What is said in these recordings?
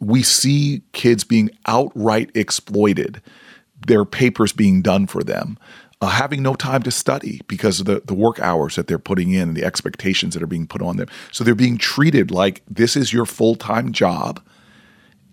We see kids being outright exploited, their papers being done for them, uh, having no time to study because of the, the work hours that they're putting in and the expectations that are being put on them. So they're being treated like this is your full time job.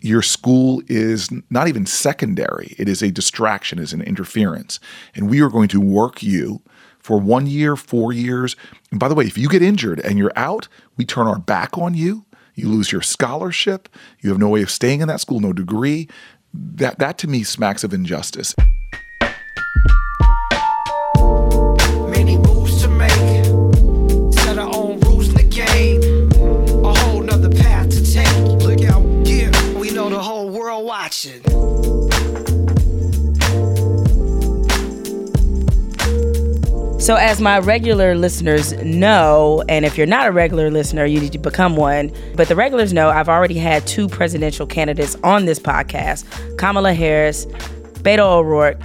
Your school is not even secondary, it is a distraction, is an interference. And we are going to work you for one year, four years. And by the way, if you get injured and you're out, we turn our back on you. You lose your scholarship. You have no way of staying in that school, no degree. That, that to me smacks of injustice. So, as my regular listeners know, and if you're not a regular listener, you need to become one. But the regulars know I've already had two presidential candidates on this podcast Kamala Harris, Beto O'Rourke.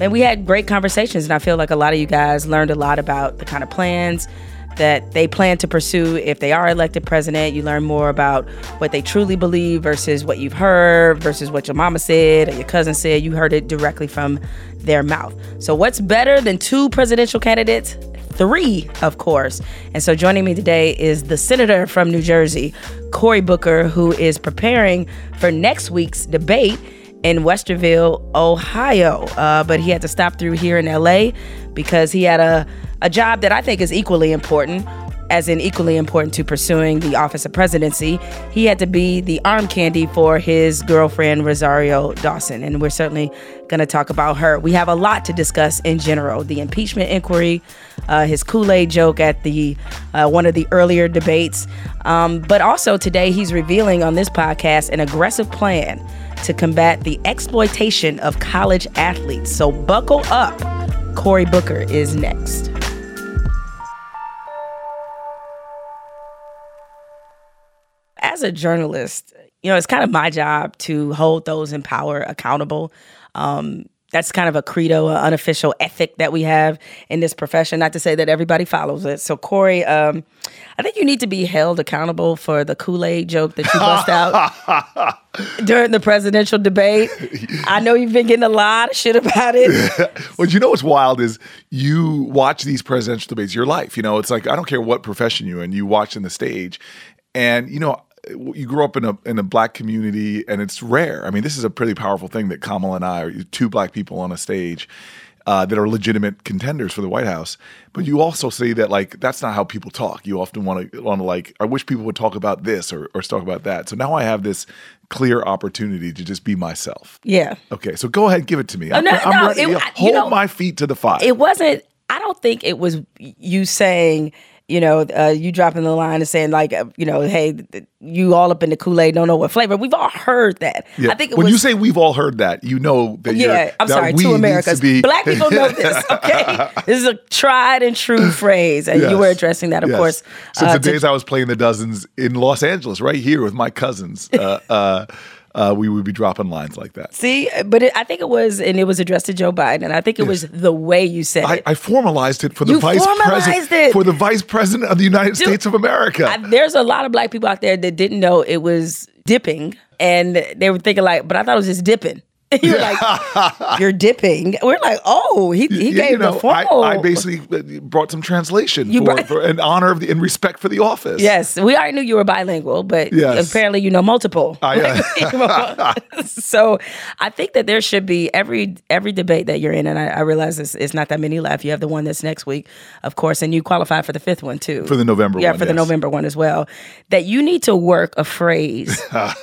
And we had great conversations, and I feel like a lot of you guys learned a lot about the kind of plans that they plan to pursue if they are elected president. You learn more about what they truly believe versus what you've heard versus what your mama said or your cousin said. You heard it directly from their mouth. So, what's better than two presidential candidates? Three, of course. And so, joining me today is the senator from New Jersey, Cory Booker, who is preparing for next week's debate in Westerville, Ohio. Uh, but he had to stop through here in LA because he had a, a job that I think is equally important, as in equally important to pursuing the office of presidency. He had to be the arm candy for his girlfriend, Rosario Dawson. And we're certainly going to talk about her. We have a lot to discuss in general the impeachment inquiry, uh, his Kool Aid joke at the uh, one of the earlier debates. Um, but also today, he's revealing on this podcast an aggressive plan to combat the exploitation of college athletes. So buckle up. Cory Booker is next. As a journalist, you know, it's kind of my job to hold those in power accountable. Um, that's kind of a credo, an unofficial ethic that we have in this profession. Not to say that everybody follows it. So, Cory, um, I think you need to be held accountable for the Kool Aid joke that you bust out during the presidential debate. I know you've been getting a lot of shit about it. well, you know what's wild is you watch these presidential debates, your life. You know, it's like I don't care what profession you're in, you watch in the stage, and you know you grew up in a in a black community, and it's rare. I mean, this is a pretty powerful thing that Kamala and I are two black people on a stage. Uh, that are legitimate contenders for the White House, but you also see that like that's not how people talk. You often want to want to like I wish people would talk about this or or talk about that. So now I have this clear opportunity to just be myself. Yeah. Okay, so go ahead, give it to me. Oh, no, I'm, no, ready. it- Hold know, my feet to the fire. It wasn't. I don't think it was you saying. You know, uh, you dropping the line and saying like, uh, you know, hey, th- you all up in the Kool Aid, don't know what flavor. We've all heard that. Yeah. I think it when was. you say we've all heard that, you know that you're, yeah, I'm that sorry, to needs Americas. to be- Black people know this, okay? this is a tried and true phrase, and you were addressing that, of Yes. course. Since uh, the to- days I was playing the dozens in Los Angeles, right here with my cousins, uh, we would be dropping lines like that. See, but it, I think it was, and it was addressed to Joe Biden, and I think it was the way you said I, it. I formalized it for the You vice president it. for the vice president of the United Dude, States of America. I, there's a lot of black people out there that didn't know it was dipping, and they were thinking like, but I thought it was just dipping. You're like, you're dipping. We're like, oh, he, he You- gave you know, the formal. I, I basically uh, brought some translation for, brought- for in honor of the in respect for the office. Yes, we already knew you were bilingual, but Yes. apparently you know multiple. I, uh, so I think that there should be every every debate that you're in, and I, I realize it's, it's not that many left. You have the one that's next week, of course, and you qualify for the fifth one too. For the November yeah, one, for the. November one as well. That you need to work a phrase, a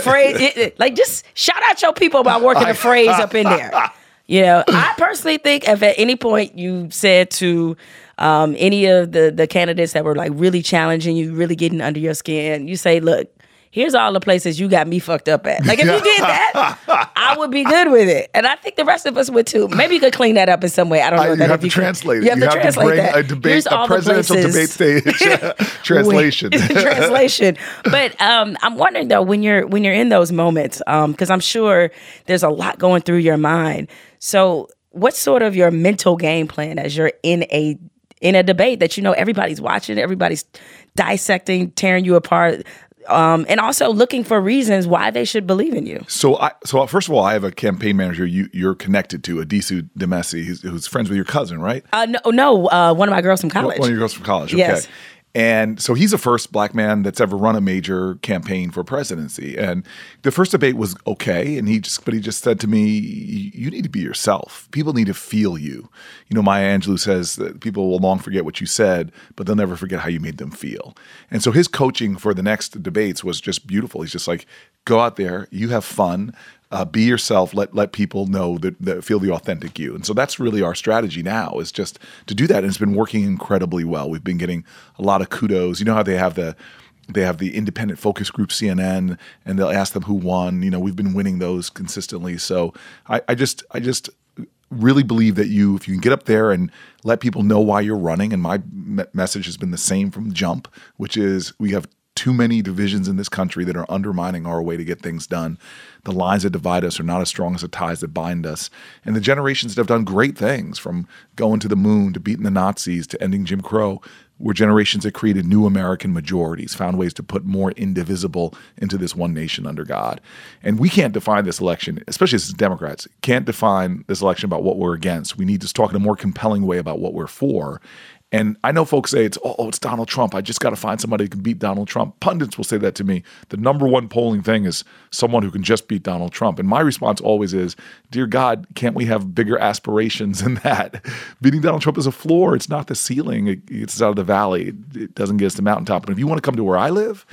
phrase, it- it- like just shout out your people about working a phrase up in there. You know, I personally think if at any point you said to um, any of the the candidates that were like really challenging you, really getting under your skin, you say, "Look, here's all the places you got me fucked up at." Like if you did that, I would be good with it, and I think the rest of us would too. Maybe you could clean that up in some way. I don't know I- you that have if to you can- translate it. You have to translate bring that. a debate, Here's a presidential debate stage translation. translation. But um, I'm wondering though, when you're when you're in those moments, because I'm sure there's a lot going through your mind. So, what's sort of your mental game plan as you're in a in a debate that you know everybody's watching, everybody's dissecting, tearing you apart. Um, and also looking for reasons why they should believe in you. So, I so first of all, I have a campaign manager you you're connected to, Addisu Demissie, who's, who's friends with your cousin, right? Uh, no, no uh, one of my girls from college. One of your girls from college. Okay. Yes. And so he's the first black man that's ever run a major campaign for presidency. And the first debate was okay. And he just, but he just said to me, you need to be yourself. People need to feel you. You know, Maya Angelou says that people will long forget what you said, but they'll never forget how you made them feel. And so his coaching for the next debates was just beautiful. He's just like, go out there, you have fun uh, be yourself let let people know that, that, feel the authentic you. And so that's really our strategy now is just to do that. And it's been working incredibly well. We've been getting a lot of kudos. You know how they have the they have the independent focus group CNN and they'll ask them who won. You know we've been winning those consistently. So I, I just I just really believe that you if you can get up there and let people know why you're running and my me- message has been the same from jump which is we have too many divisions in this country that are undermining our way to get things done. The lines that divide us are not as strong as the ties that bind us. And the generations that have done great things, from going to the moon to beating the Nazis to ending Jim Crow, were generations that created new American majorities, found ways to put more indivisible into this one nation under God. And we can't define this election, especially as Democrats, can't define this election about what we're against. We need to talk in a more compelling way about what we're for. And I know folks say it's oh it's Donald Trump. I just got to find somebody who can beat Donald Trump. Pundits will say that to me. The number one polling thing is someone who can just beat Donald Trump. And my response always is, "Dear God, can't we have bigger aspirations than that? Beating Donald Trump is a floor. It's not the ceiling. It gets us out of the valley. It doesn't get us to the mountaintop. And if you want to come to where I live,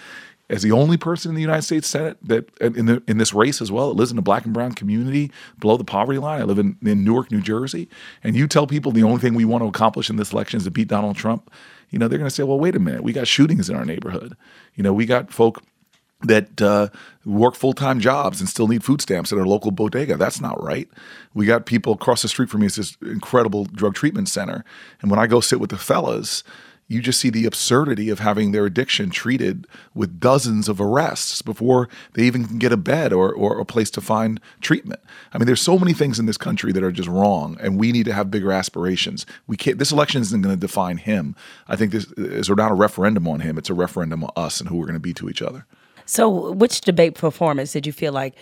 as the only person in the United States Senate that in the in this race as well that lives in a black and brown community below the poverty line. I live in, in Newark, New Jersey, and you tell people the only thing we want to accomplish in this election is to beat Donald Trump. You know, they're going to say, "Well, wait a minute. We got shootings in our neighborhood. You know, we got folk." that uh, work full time jobs and still need food stamps at our local bodega. That's not right. We got people across the street from me. It's this incredible drug treatment center. And when I go sit with the fellas, you just see the absurdity of having their addiction treated with dozens of arrests before they even can get a bed or, or a place to find treatment. I mean, there's so many things in this country that are just wrong, and we need to have bigger aspirations. We can't. This election isn't going to define him. I think this is not a referendum on him. It's a referendum on us and who we're going to be to each other. So, which debate performance did you feel like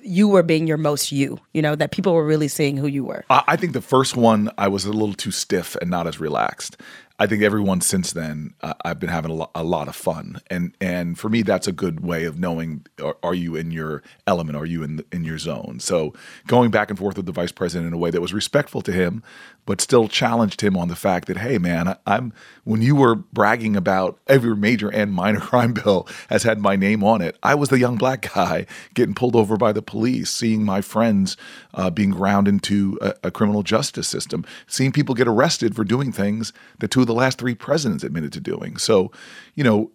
you were being your most you? You know, that people were really seeing who you were? I think the first one, I was a little too stiff and not as relaxed. I think everyone since then, uh, I've been having a, lo- a, lot of fun, and and for me, that's a good way of knowing: are, are, you in your element? Are you in the, in your zone? So going back and forth with the vice president in a way that was respectful to him, but still challenged him on the fact that, hey, man, I, I'm when you were bragging about every major and minor crime bill has had my name on it, I was the young black guy getting pulled over by the police, seeing my friends uh, being ground into a, a criminal justice system, seeing people get arrested for doing things that two of the last three presidents admitted to doing. So, you know,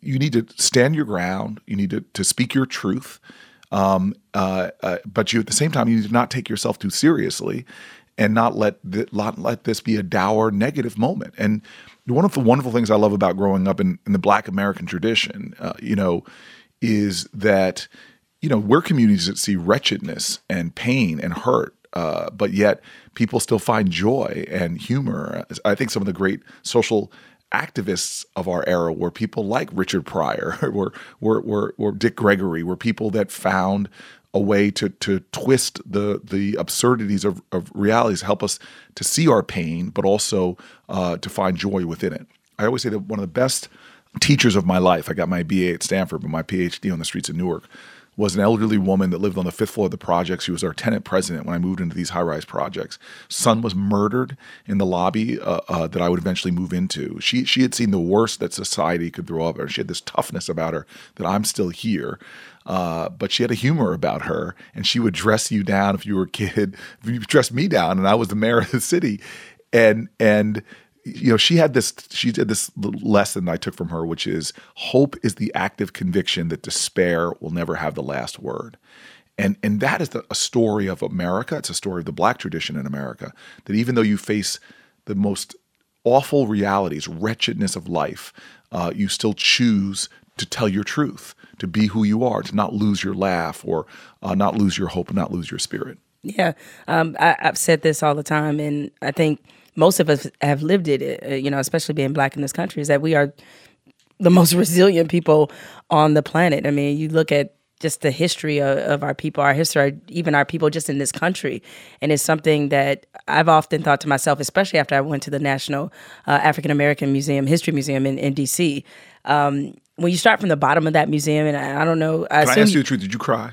you need to stand your ground. You need to, to speak your truth. Um, uh, uh, but you at the same time you need to not take yourself too seriously and not let th- not let this be a dour negative moment. And one of the wonderful things I love about growing up in, in the Black American tradition, uh, you know, is that you know we're communities that see wretchedness and pain and hurt uh, but yet people still find joy and humor. I think some of the great social activists of our era were people like Richard Pryor, were, were, were, were Dick Gregory, were people that found a way to to twist the the absurdities of, of realities, help us to see our pain, but also uh, to find joy within it. I always say that one of the best teachers of my life, I got my BA at Stanford, but my PhD on the streets of Newark, was an elderly woman that lived on the fifth floor of the project. She was our tenant president when I moved into these high rise projects. Son was murdered in the lobby uh, uh, that I would eventually move into. She she had seen the worst that society could throw up her. She had this toughness about her that I'm still here. Uh, but she had a humor about her, and she would dress you down if you were a kid. If you dressed me down, and I was the mayor of the city, and and you know, she had this, she did this lesson I took from her, which is hope is the active conviction that despair will never have the last word. And, and that is the, a story of America. It's a story of the black tradition in America that even though you face the most awful realities, wretchedness of life, uh, you still choose to tell your truth, to be who you are, to not lose your laugh or uh, not lose your hope, not lose your spirit. Yeah, um, I, I've said this all the time, and I think most of us have lived it, uh, you know, especially being black in this country, is that we are the most resilient people on the planet. I mean, you look at just the history of, of our people, our history, even our people just in this country. And it's something that I've often thought to myself, especially after I went to the National uh, African American Museum, History Museum in, in DC. Um, when you start from the bottom of that museum, and I, I don't know, I Can I ask you the truth? Did you cry?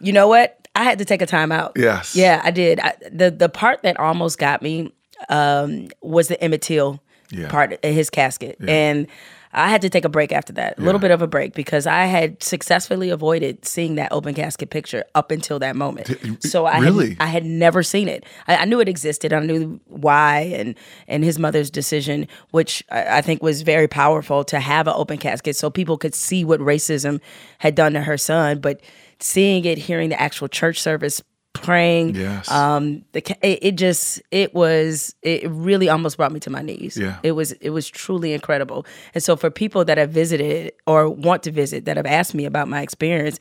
you know what? I had to take a time out. Yes. Yeah, I did. I, the the part that almost got me um, was the Emmett Till Yeah. part of his casket, and I had to take a break after that, a little bit of a break, because I had successfully avoided seeing that open casket picture up until that moment. So I really? had, I had never seen it. I, I knew it existed. I knew why, and and his mother's decision, which I, I think was very powerful to have an open casket, so people could see what racism had done to her son. But seeing it, hearing the actual church service, praying, Yes. um, the it, it just it was it really almost brought me to my knees. Yeah. it was it was truly incredible. And so for people that have visited or want to visit that have asked me about my experience,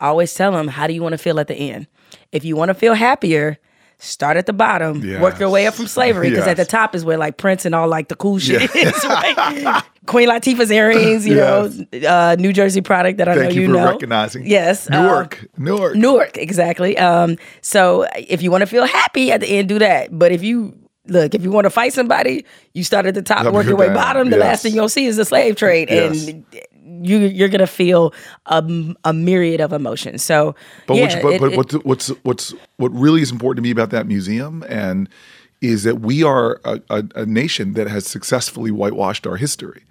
I always tell them, how do you want to feel at the end? If you want to feel happier. Start at the bottom, work your way up from slavery, because at the top is where like Prince and all like the cool shit is, right? Queen Latifah's earrings, you know, uh, New Jersey product that I Thank know you you know. recognizing. Yes, uh, Newark. Newark. Newark, exactly. Um, so if you want to feel happy at the end, do that. But if you look, if you want to fight somebody, you start at the top, work your way down, bottom. The yes. last thing you'll see is the slave trade, Yes. and you you're gonna feel a, a myriad of emotions. So, But, yeah, which, but, it- but it- what's, what's what's what really is important to me about that museum and is that we are a, a, a nation that has successfully whitewashed our history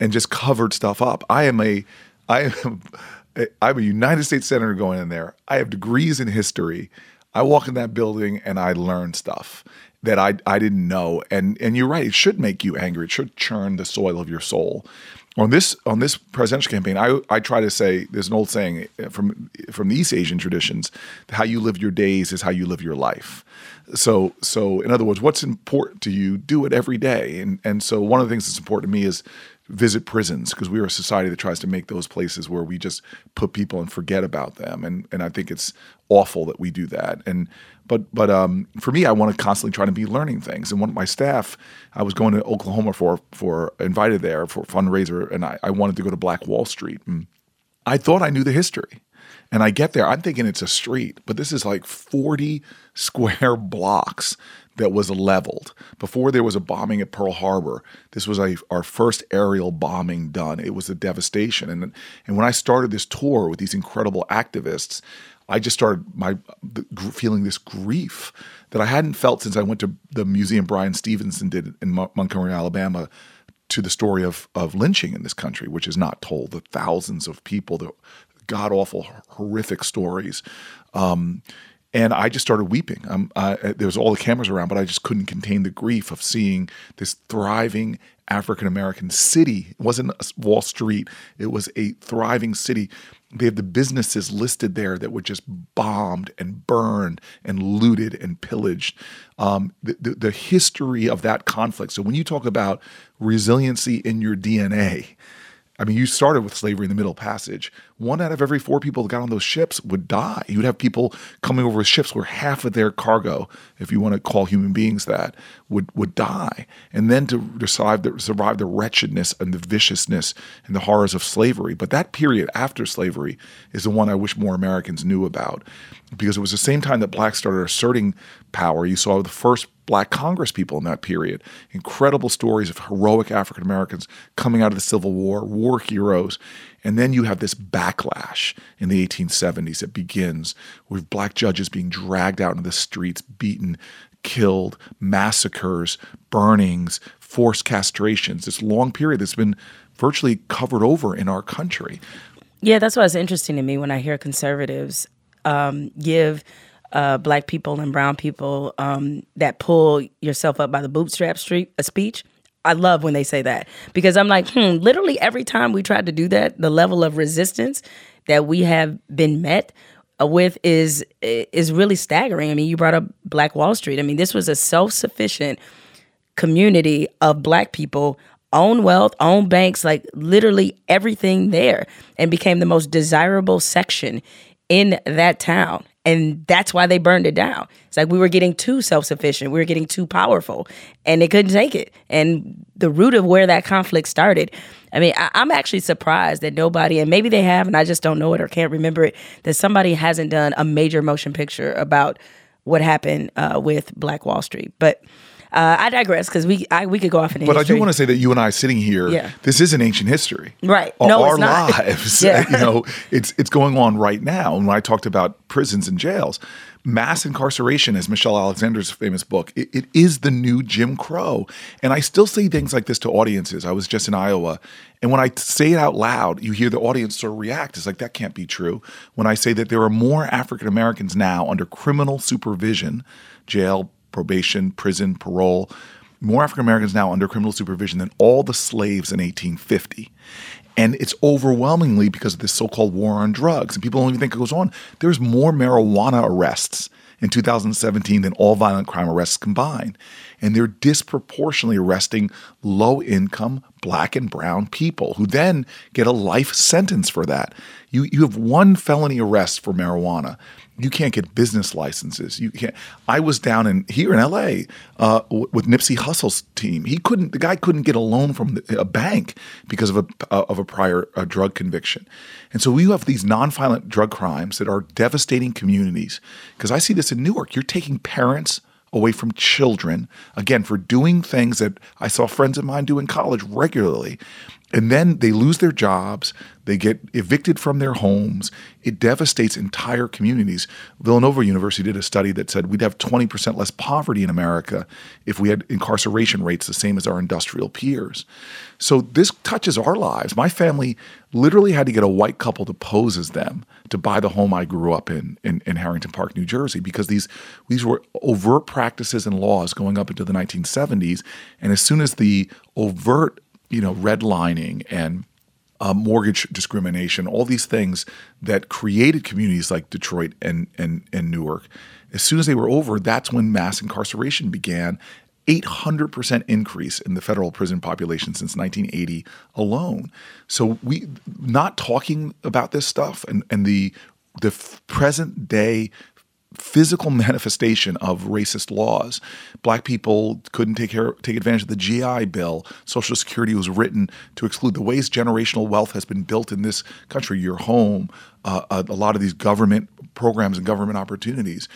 and just covered stuff up. I am a I am I'm a United States senator going in there. I have degrees in history. I walk in that building and I learn stuff that I I didn't know. And and you're right, it should make you angry. It should churn the soil of your soul. On this on this presidential campaign, I I try to say there's an old saying eh, from from the East Asian traditions, how you live your days is how you live your life. So so in other words, what's important to you, do it every day. And and so one of the things that's important to me is visit prisons because we are a society that tries to make those places where we just put people and forget about them and and I think it's awful that we do that and but but um, for me I want to constantly try to be learning things and one of my staff I was going to Oklahoma for for invited there for fundraiser and I, I wanted to go to Black Wall Street and I thought I knew the history. And I get there, I'm thinking it's a street, but this is like 40 square blocks that was leveled. Before there was a bombing at Pearl Harbor, this was a, our first aerial bombing done. It was a devastation. And, and when I started this tour with these incredible activists, I just started my feeling this grief that I hadn't felt since I went to the museum Bryan Stevenson did in Mon- Montgomery, Alabama, to the story of of lynching in this country, which is not told. The thousands of people, the god awful, horrific stories. Um, and I just started weeping. Um, I, there was all the cameras around, but I just couldn't contain the grief of seeing this thriving African American city. It wasn't Wall Street; it was a thriving city. They have the businesses listed there that were just bombed and burned and looted and pillaged. Um, the, the, the history of that conflict. So when you talk about resiliency in your DNA, I mean, you started with slavery in the Middle Passage. One out of every four people that got on those ships would die. You'd have people coming over with ships where half of their cargo, if you want to call human beings that, would would die. And then to survive the, survive the wretchedness and the viciousness and the horrors of slavery. But that period after slavery is the one I wish more Americans knew about, because it was the same time that blacks started asserting power. You saw the first black Congress people in that period. Incredible stories of heroic African Americans coming out of the Civil War, war heroes. And then you have this backlash in the 1870s that begins with black judges being dragged out into the streets, beaten, killed, massacres, burnings, forced castrations. This long period that's been virtually covered over in our country. Yeah, that's why it's interesting to me when I hear conservatives um, give uh, black people and brown people um, that pull yourself up by the bootstrap street a speech. I love when they say that because I'm like, hmm, literally every time we tried to do that, the level of resistance that we have been met uh, with is is really staggering. I mean, you brought up Black Wall Street. I mean, this was a self-sufficient community of black people own wealth, own banks, like literally everything there, and became the most desirable section in that town. And that's why they burned it down. It's like we were getting too self sufficient. We were getting too powerful and they couldn't take it. And the root of where that conflict started, I mean, I, am actually surprised that nobody, and maybe they have, and I just don't know it or can't remember it, that somebody hasn't done a major motion picture about what happened uh, with Black Wall Street. But uh, I digress because we I, we could go off in. But history. I do want to say that you and I sitting here, Yeah. this is an ancient history, Right. No, our it's not. lives, Yeah. you know, it's it's going on right now. And when I talked about prisons and jails, mass incarceration, as Michelle Alexander's famous book, it, it is the new Jim Crow. And I still say things like this to audiences. I was just in Iowa, and when I say it out loud, you hear the audience sort of react. It's like that can't be true. When I say that there are more African Americans now under criminal supervision, jail, probation, prison, parole more African Americans now under criminal supervision than all the slaves in 1850. And it's overwhelmingly because of this so called war on drugs. And people don't even think it goes on. There's more marijuana arrests in 2017 than all violent crime arrests combined. And they're disproportionately arresting low income black and brown people who then get a life sentence for that. You, you have one felony arrest for marijuana you can't get business licenses. You can't. I was down in here in L.A. Uh, with Nipsey Hussle's team. He couldn't. The guy couldn't get a loan from the, a bank because of a uh, of a prior uh, drug conviction. And so we have these nonviolent drug crimes that are devastating communities. Because I see this in Newark. You're taking parents away from children again for doing things that I saw friends of mine do in college regularly. And then they lose their jobs, they get evicted from their homes. It devastates entire communities. Villanova University did a study that said we'd have 20% less poverty in America if we had incarceration rates the same as our industrial peers. So this touches our lives. My family literally had to get a white couple to pose as them to buy the home I grew up in, in in Harrington Park, New Jersey, because these these were overt practices and laws going up into the 1970s. And as soon as the overt you know, redlining and uh, mortgage discrimination, all these things that created communities like Detroit and, and, and Newark. As soon as they were over, that's when mass incarceration began. 800% increase in the federal prison population since 1980 alone. So we not talking about this stuff and, and the the present day physical manifestation of racist laws. Black people couldn't take care, take advantage of the GI Bill. Social Security was written to exclude the ways generational wealth has been built in this country. Your home, uh, a, a lot of these government programs and government opportunities.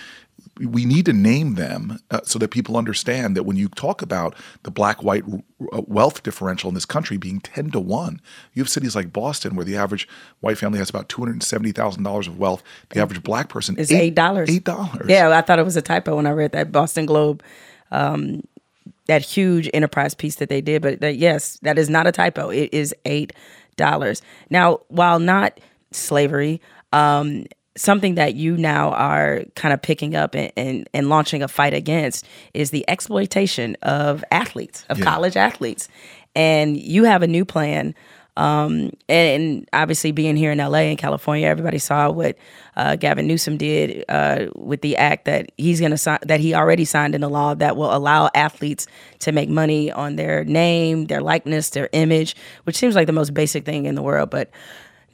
We need to name them uh, so that people understand that when you talk about the black-white uh, wealth differential in this country being ten to one, you have cities like Boston where the average white family has about two hundred seventy thousand dollars of wealth. The average black person eight dollars. Eight dollars. Yeah, I thought it was a typo when I read that Boston Globe, um, that huge enterprise piece that they did. But that, yes, that is not a typo. It is eight dollars. Now, while not slavery, um, something that you now are kind of picking up and, and, and launching a fight against is the exploitation of athletes, of Yeah. college athletes. And you have a new plan. Um, and obviously, being here in LA and California, everybody saw what uh, Gavin Newsom did uh, with the act that he's going to sign, that he already signed into law that will allow athletes to make money on their name, their likeness, their image, which seems like the most basic thing in the world. But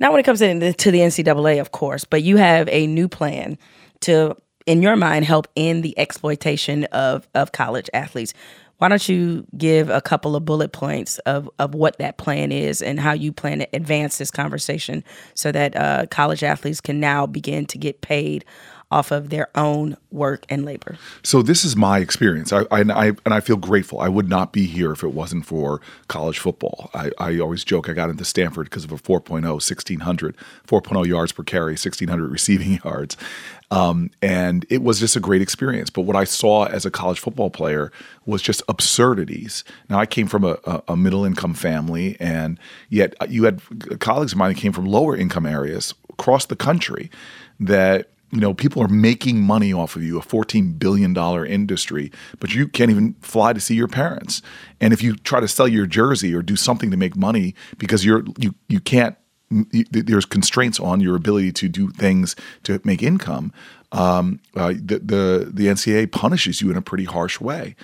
not when it comes the, to the NCAA, of course. But you have a new plan to, in your mind, help end the exploitation of of college athletes. Why don't you give a couple of bullet points of, of what that plan is and how you plan to advance this conversation so that uh, college athletes can now begin to get paid off of their own work and labor? So this is my experience. I, I, and I and I feel grateful. I would not be here if it wasn't for college football. I, I always joke I got into Stanford because of a 4.0, 1600, 4.0 yards per carry, 1600 receiving yards. Um, and it was just a great experience. But what I saw as a college football player was just absurdities. Now, I came from a, a, a middle income family, and yet you had colleagues of mine that came from lower income areas across the country that you know people are making money off of you a 14 billion dollar industry but you can't even fly to see your parents. And if you try to sell your jersey or do something to make money because you're you you can't you, there's constraints on your ability to do things to make income um, uh, the, the the NCAA punishes you in a pretty harsh way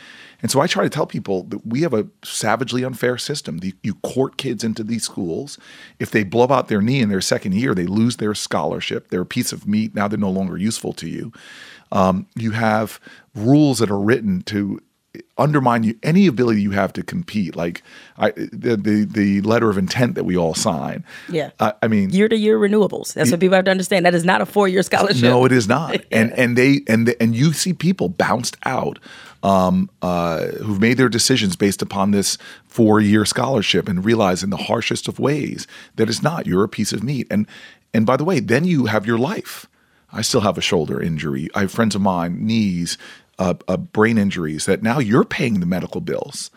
And so I try to tell people that we have a savagely unfair system. The, you court kids into these schools. If they blow out their knee in their second year, they lose their scholarship. They're a piece of meat. Now they're no longer useful to you. Um, you have rules that are written to undermine you any ability you have to compete like I, the, the the letter of intent that we all sign Yeah. I, I mean year to year renewables. That's what people have to understand. That is not a four year scholarship. no, it is not. And and they and the, and you see people bounced out um, uh, who've made their decisions based upon this four year scholarship and realize in the harshest of ways that it's not. You're a piece of meat. And and by the way, then you have your life. I still have a shoulder injury. I have friends of mine, knees, uh, uh, brain injuries that now you're paying the medical bills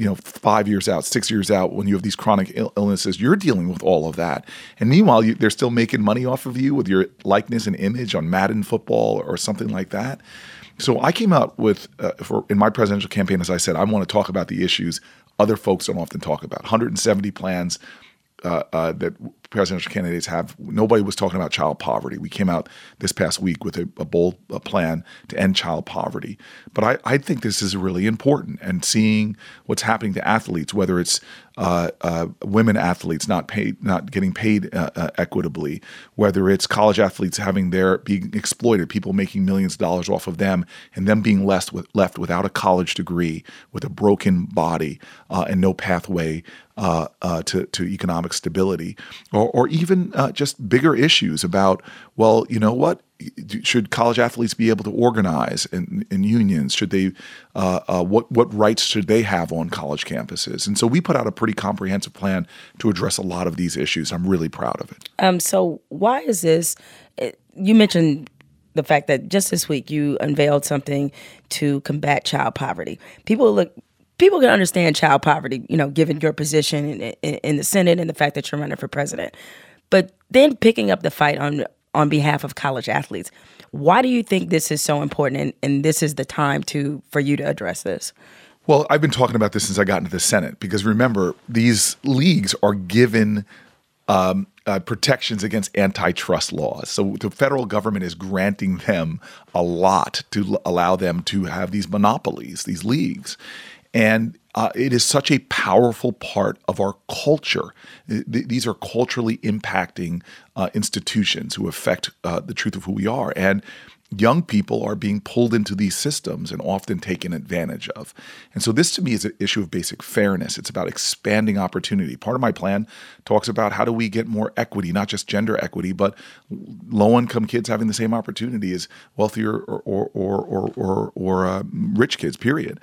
you know, five years out, six years out, when you have these chronic Ill- illnesses, you're dealing with all of that. And meanwhile, you, they're still making money off of you with your likeness and image on Madden football or something like that. So I came out with, uh, for in my presidential campaign, as I said, I want to talk about the issues other folks don't often talk about. 170 plans uh, uh, that presidential candidates have. Nobody was talking about child poverty. We came out this past week with a, a bold a plan to end child poverty. But I, I think this is really important. And seeing what's happening to athletes, whether it's uh, uh, women athletes not paid, not getting paid uh, uh, equitably, whether it's college athletes having their being exploited, people making millions of dollars off of them, and them being left with left without a college degree, with a broken body uh, and no pathway uh, uh, to, to economic stability, or, or even uh, just bigger issues about, well, you know what? Should college athletes be able to organize in, in unions? Should they, uh, uh, what, what rights should they have on college campuses? And so we put out a pretty comprehensive plan to address a lot of these issues. I'm really proud of it. Um, so why is this? eh, You mentioned the fact that just this week you unveiled something to combat child poverty. People look. People can understand child poverty, you know, given your position in, in, in the Senate and the fact that you're running for president. But then picking up the fight on on behalf of college athletes, why do you think this is so important? And, and this is the time to for you to address this. Well, I've been talking about this since I got into the Senate because remember, these leagues are given um, uh, protections against antitrust laws. So the federal government is granting them a lot to l- allow them to have these monopolies, these leagues. And uh, it is such a powerful part of our culture. Th- th- these are culturally impacting uh, institutions who affect uh, the truth of who we are. And young people are being pulled into these systems and often taken advantage of. And so this to me is an issue of basic fairness. It's about expanding opportunity. Part of my plan talks about how do we get more equity, not just gender equity, but low income kids having the same opportunity as wealthier or or or or, or, or uh, rich kids. Period.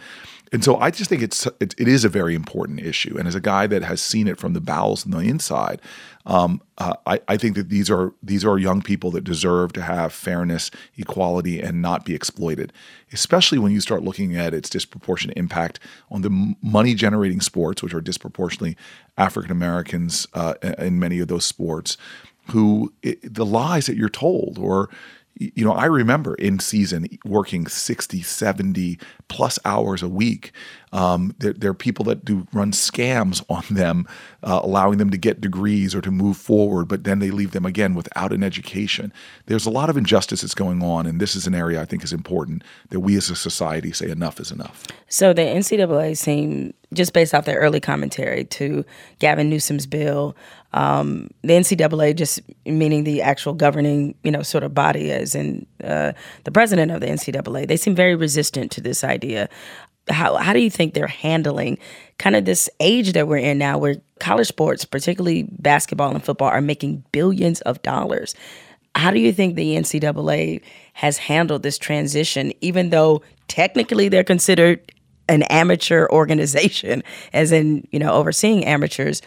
And so I just think it's it, it is a very important issue. And as a guy that has seen it from the bowels and the inside, um, uh, I, I think that these are these are young people that deserve to have fairness, equality, and not be exploited. Especially when you start looking at its disproportionate impact on the money generating sports, which are disproportionately African Americans uh, in many of those sports, who it, the lies that you're told or you know, I remember in season working 60, 70 plus hours a week. Um, there, there, are people that do run scams on them, uh, allowing them to get degrees or to move forward, but then they leave them again without an education. There's a lot of injustice that's going on, and this is an area I think is important that we as a society say enough is enough. So the NCAA seemed, just based off their early commentary to Gavin Newsom's bill, um, the NCAA, just meaning the actual governing, you know, sort of body, as in uh, the president of the NCAA, they seem very resistant to this idea. How how do you think they're handling kind of this age that we're in now, where college sports, particularly basketball and football, are making billions of dollars? How do you think the NCAA has handled this transition, even though technically they're considered an amateur organization, as in you know overseeing amateurs?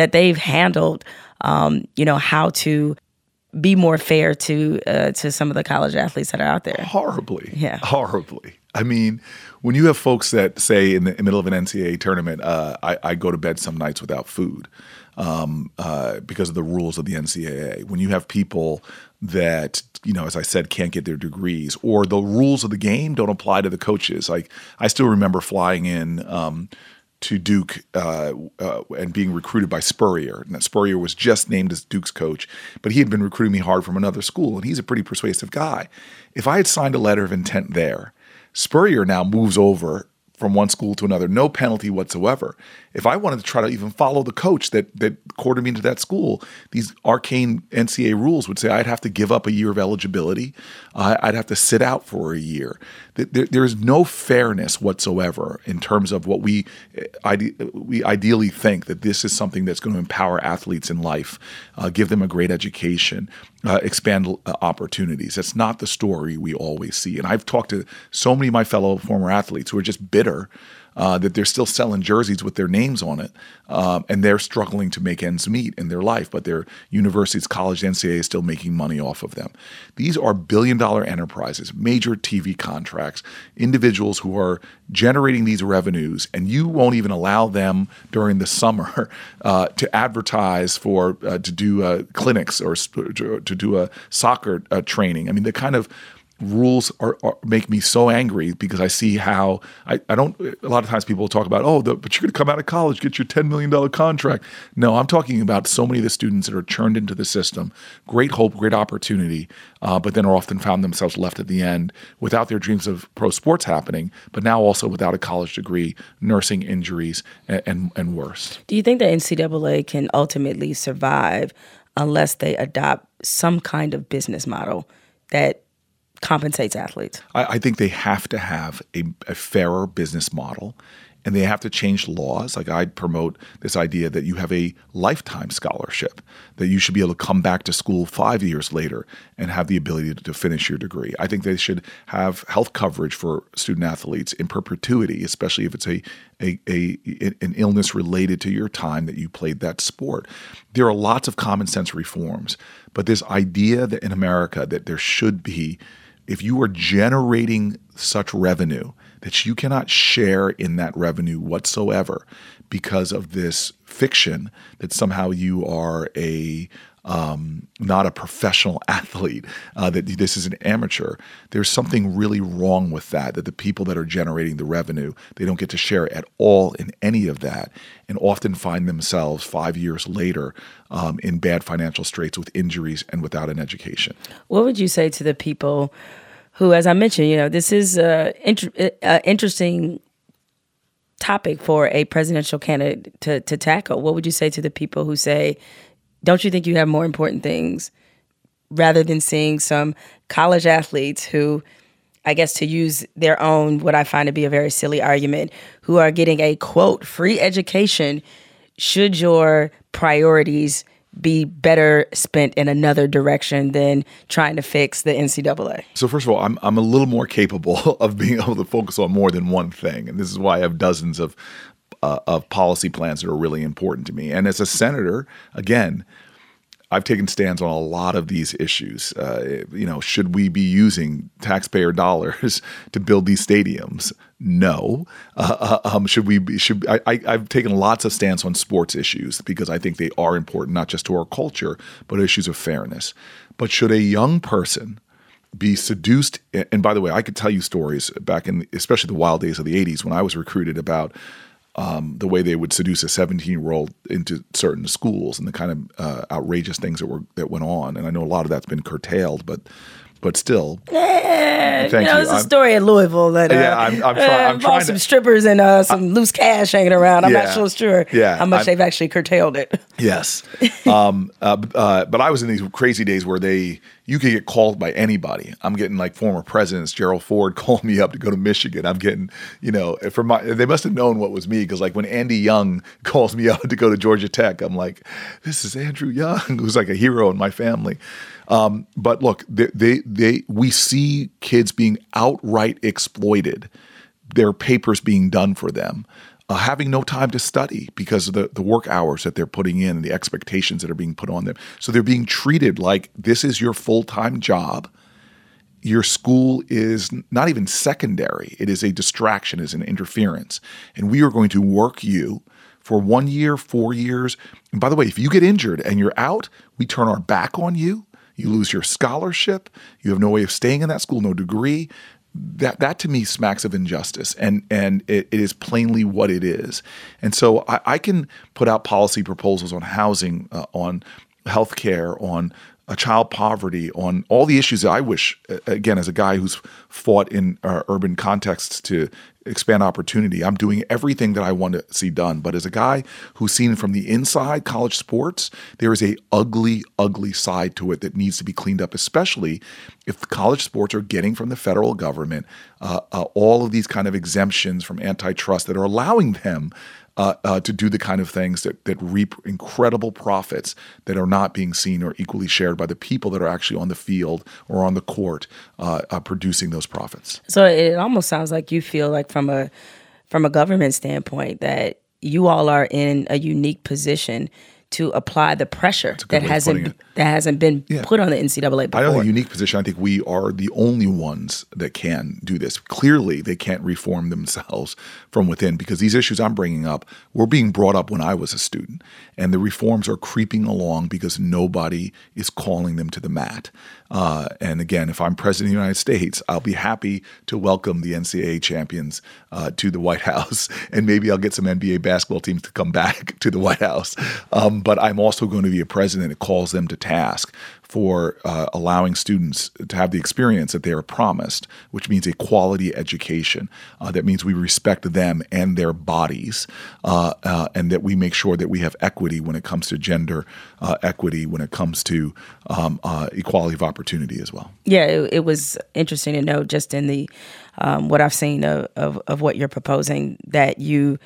That they've handled, um, you know, how to be more fair to uh, to some of the college athletes that are out there. Horribly, Yeah. horribly. I mean, when you have folks that say in the middle of an NCAA tournament, uh, I, I go to bed some nights without food um, uh, because of the rules of the NCAA. When you have people that you know, as I said, can't get their degrees, or the rules of the game don't apply to the coaches. Like I still remember flying in. Um, to Duke uh, uh, and being recruited by Spurrier. Now, Spurrier was just named as Duke's coach, but he had been recruiting me hard from another school, and he's a pretty persuasive guy. If I had signed a letter of intent there, Spurrier now moves over from one school to another, no penalty whatsoever. If I wanted to try to even follow the coach that that quartered me into that school, these arcane NCAA rules would say I'd have to give up a year of eligibility. Uh, I'd have to sit out for a year. There, there is no fairness whatsoever in terms of what we ide- we ideally think that this is something that's going to empower athletes in life, uh, give them a great education, uh, expand uh, opportunities. That's not the story we always see. And I've talked to so many of my fellow former athletes who are just bitter uh, that they're still selling jerseys with their names on it, um, and they're struggling to make ends meet in their life, but their universities, college, NCAA is still making money off of them. These are billion dollar enterprises, major TV contracts, individuals who are generating these revenues, and you won't even allow them during the summer uh, to advertise for uh, to do uh, clinics or to, to do a soccer uh, training. I mean, the kind of rules are, are, make me so angry because I see how I, I don't a lot of times people talk about oh the, but you're going to come out of college get your 10 million dollar contract. No I'm talking about so many of the students that are churned into the system. Great hope great opportunity uh, but then are often found themselves left at the end without their dreams of pro sports happening but now also without a college degree nursing injuries and, and, and worse. Do you think the NCAA can ultimately survive unless they adopt some kind of business model that compensates athletes? I, I think they have to have a, a fairer business model and they have to change laws. Like I promote this idea that you have a lifetime scholarship, that you should be able to come back to school five years later and have the ability to, to finish your degree. I think they should have health coverage for student athletes in perpetuity, especially if it's a, a, a an illness related to your time that you played that sport. There are lots of common sense reforms, but this idea that in America that there should be if you are generating such revenue that you cannot share in that revenue whatsoever because of this fiction that somehow you are a um, not a professional athlete, uh, that this is an amateur. There's something really wrong with that, that the people that are generating the revenue, they don't get to share at all in any of that and often find themselves five years later um, in bad financial straits with injuries and without an education. What would you say to the people who, as I mentioned, you know, this is an inter- interesting topic for a presidential candidate to, to tackle. What would you say to the people who say, don't you think you have more important things rather than seeing some college athletes who, I guess, to use their own, what I find to be a very silly argument, who are getting a quote, free education? Should your priorities be better spent in another direction than trying to fix the NCAA? So first of all, I'm I'm a little more capable of being able to focus on more than one thing, and this is why I have dozens of uh, of policy plans that are really important to me. And as a senator, again, I've taken stands on a lot of these issues. Uh, you know, should we be using taxpayer dollars to build these stadiums? No. Uh, uh, um, should we? Should I, I, have taken lots of stance on sports issues because I think they are important not just to our culture but issues of fairness. But should a young person be seduced? And by the way, I could tell you stories back in, especially the wild days of the '80s when I was recruited about um, the way they would seduce a 17 year old into certain schools and the kind of uh, outrageous things that were that went on. And I know a lot of that's been curtailed, but but still. Yeah, thank you. Know, it's a story in Louisville that uh, yeah, I'm, I'm, try, I'm uh, trying some strippers and uh, some I, loose cash hanging around. I'm yeah, not so sure yeah, how much I'm, they've actually curtailed it. Yes, um, uh, uh, but I was in these crazy days where they you could get called by anybody. I'm getting like former presidents, Gerald Ford called me up to go to Michigan. I'm getting, you know, from my they must have known what was me because like when Andy Young calls me up to go to Georgia Tech, I'm like, this is Andrew Young, who's like a hero in my family. Um, but look, they, they, they, we see kids being outright exploited, their papers being done for them. Uh, having no time to study because of the, the work hours that they're putting in and the expectations that are being put on them. So they're being treated like this is your full time job. Your school is not even secondary, it is a distraction, is an interference. And we are going to work you for one year, four years. And by the way, if you get injured and you're out, we turn our back on you you lose your scholarship, you have no way of staying in that school, no degree. That that to me smacks of injustice, and and it, it is plainly what it is. And so I, I can put out policy proposals on housing, uh, on healthcare, on child poverty, on all the issues that I wish, again, as a guy who's fought in uh, urban contexts to expand opportunity, I'm doing everything that I want to see done. But as a guy who's seen from the inside college sports, there is a ugly, ugly side to it that needs to be cleaned up, especially if college sports are getting from the federal government uh, uh, all of these kind of exemptions from antitrust that are allowing them uh, uh, to do the kind of things that, that reap incredible profits that are not being seen or equally shared by the people that are actually on the field or on the court uh, uh, producing those profits. So it almost sounds like you feel like from a from a government standpoint that you all are in a unique position to apply the pressure that hasn't that hasn't been Yeah. put on the NCAA before. I know a unique position. I think we are the only ones that can do this. Clearly, they can't reform themselves from within because these issues I'm bringing up were being brought up when I was a student, and the reforms are creeping along because nobody is calling them to the mat. Uh, and again, if I'm president of the United States, I'll be happy to welcome the NCAA champions uh, to the White House, and maybe I'll get some NBA basketball teams to come back to the White House. Um, but I'm also going to be a president that calls them to task for uh, allowing students to have the experience that they are promised, which means a quality education. Uh, that means we respect them and their bodies, uh, uh, and that we make sure that we have equity when it comes to gender uh, equity, when it comes to um, uh, equality of opportunity as well. Yeah, it, it was interesting to know just in the um, what I've seen of, of of what you're proposing that you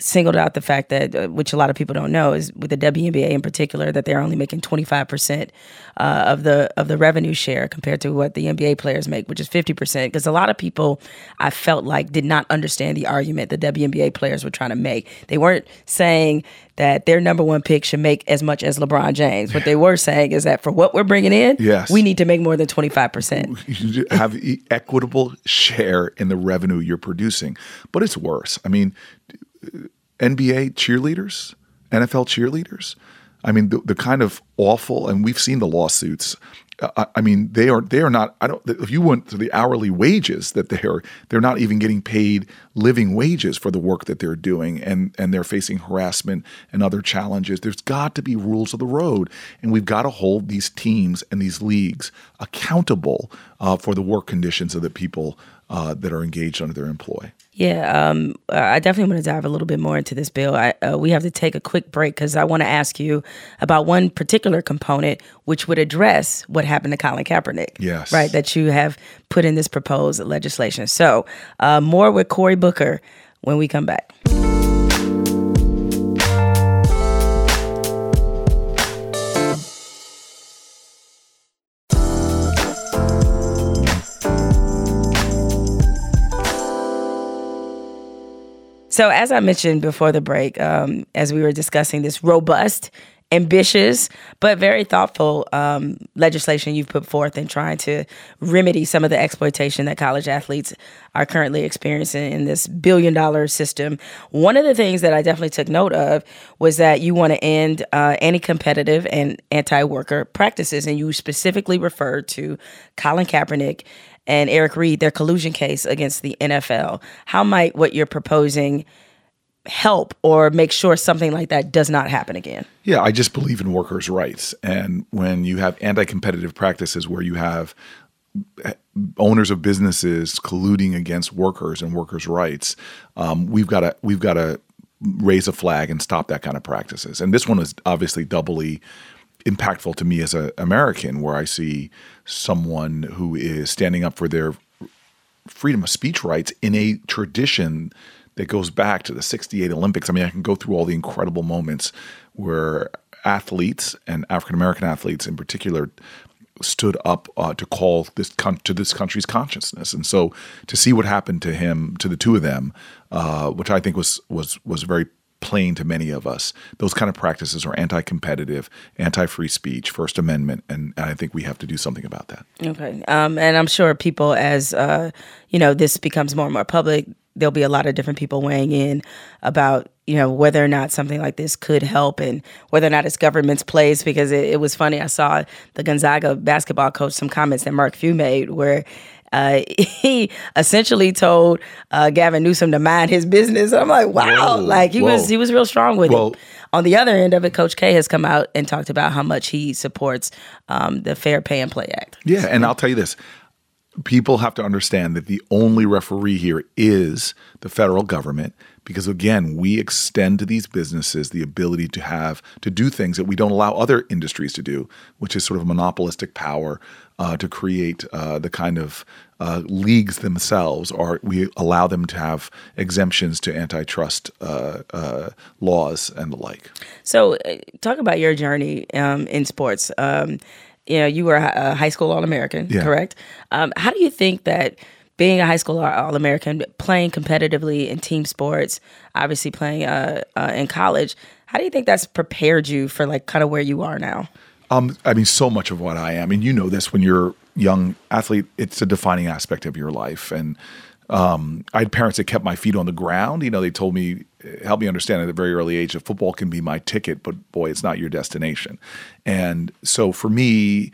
singled out the fact that uh, which a lot of people don't know is with the WNBA in particular that they're only making 25% uh, of the of the revenue share compared to what the NBA players make which is 50% because a lot of people I felt like did not understand the argument the WNBA players were trying to make they weren't saying that their number one pick should make as much as LeBron James what they were saying is that for what we're bringing in Yes. we need to make more than 25% you have equitable share in the revenue you're producing. But it's worse. I mean, NBA cheerleaders, NFL cheerleaders. I mean, the, the kind of awful, and we've seen the lawsuits. I, I mean, they are they are not. I don't. If you went to the hourly wages that they're they're not even getting paid living wages for the work that they're doing, and and they're facing harassment and other challenges. There's got to be rules of the road, and we've got to hold these teams and these leagues accountable uh, for the work conditions of the people uh, that are engaged under their employ. Yeah, um, I definitely want to dive a little bit more into this bill. I, uh, we have to take a quick break because I want to ask you about one particular component which would address what happened to Colin Kaepernick. Yes. Right, that you have put in this proposed legislation. So, uh, more with Cory Booker when we come back. So, as I mentioned before the break, um, as we were discussing this robust, ambitious, but very thoughtful um, legislation you've put forth in trying to remedy some of the exploitation that college athletes are currently experiencing in this billion dollar system. One of the things that I definitely took note of was that you want to end uh, anti competitive and anti worker practices, and you specifically referred to Colin Kaepernick and Eric Reid, their collusion case against the NFL. How might what you're proposing help or make sure something like that does not happen again? Yeah, I just believe in workers' rights. And when you have anti competitive practices where you have owners of businesses colluding against workers and workers' rights, um, we've got to we've got to raise a flag and stop that kind of practices. And this one is obviously doubly impactful to me as an American, where I see someone who is standing up for their freedom of speech rights in a tradition that goes back to the 68 Olympics. I mean, I can go through all the incredible moments where athletes and African American athletes in particular stood up uh, to call this con- to this country's consciousness. And so to see what happened to him, to the two of them, uh, which I think was was was very plain to many of us. Those kind of practices are anti-competitive, anti-free speech, First Amendment, and, and I think we have to do something about that. Okay. Um, and I'm sure people, as uh, you know, this becomes more and more public, there'll be a lot of different people weighing in about you know whether or not something like this could help and whether or not it's government's place. Because it, it was funny, I saw the Gonzaga basketball coach some comments that Mark Few made where. Uh, he essentially told uh, Gavin Newsom to mind his business. I'm like, wow, Whoa, like he was he was real strong with Well- it. on the other end of it, Coach K has come out and talked about how much he supports um, the Fair Pay and Play Act. Yeah, and I'll tell you this. People have to understand that the only referee here is the federal government because again, we extend to these businesses the ability to have to do things that we don't allow other industries to do, which is sort of monopolistic power uh, to create uh, the kind of uh, leagues themselves, or we allow them to have exemptions to antitrust uh, uh, laws and the like. So, uh, talk about your journey um, in sports. Um, you know, you were a high school All American, Yeah. correct? Um, how do you think that being a high school All American, playing competitively in team sports, obviously playing uh, uh, in college, how do you think that's prepared you for like kind of where you are now? Um, I mean, so much of what I am, and you know this when you're young athlete, it's a defining aspect of your life. And um, I had parents that kept my feet on the ground. You know, they told me, helped me understand at a very early age that football can be my ticket, but boy, it's not your destination. And so for me,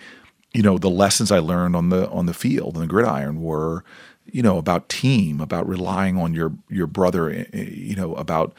you know, the lessons I learned on the on the field and the gridiron were, you know, about team, about relying on your your brother, eh, eh, you know, about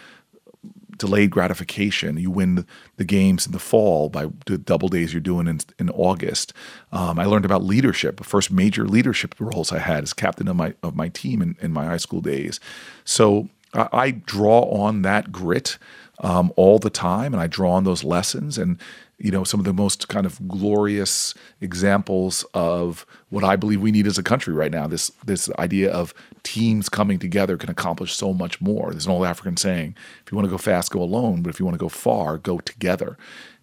delayed gratification. You win the, games in the fall by the double days you're doing in, in August. Um, I learned about leadership. The first major leadership roles I had as captain of my of my team in, in my high school days. So I, I draw on that grit um, all the time, and I draw on those lessons and. You know, some of the most kind of glorious examples of what I believe we need as a country right now. This this idea of teams coming together can accomplish so much more. There's an old African saying: "If you want to go fast, go alone; but if you want to go far, go together."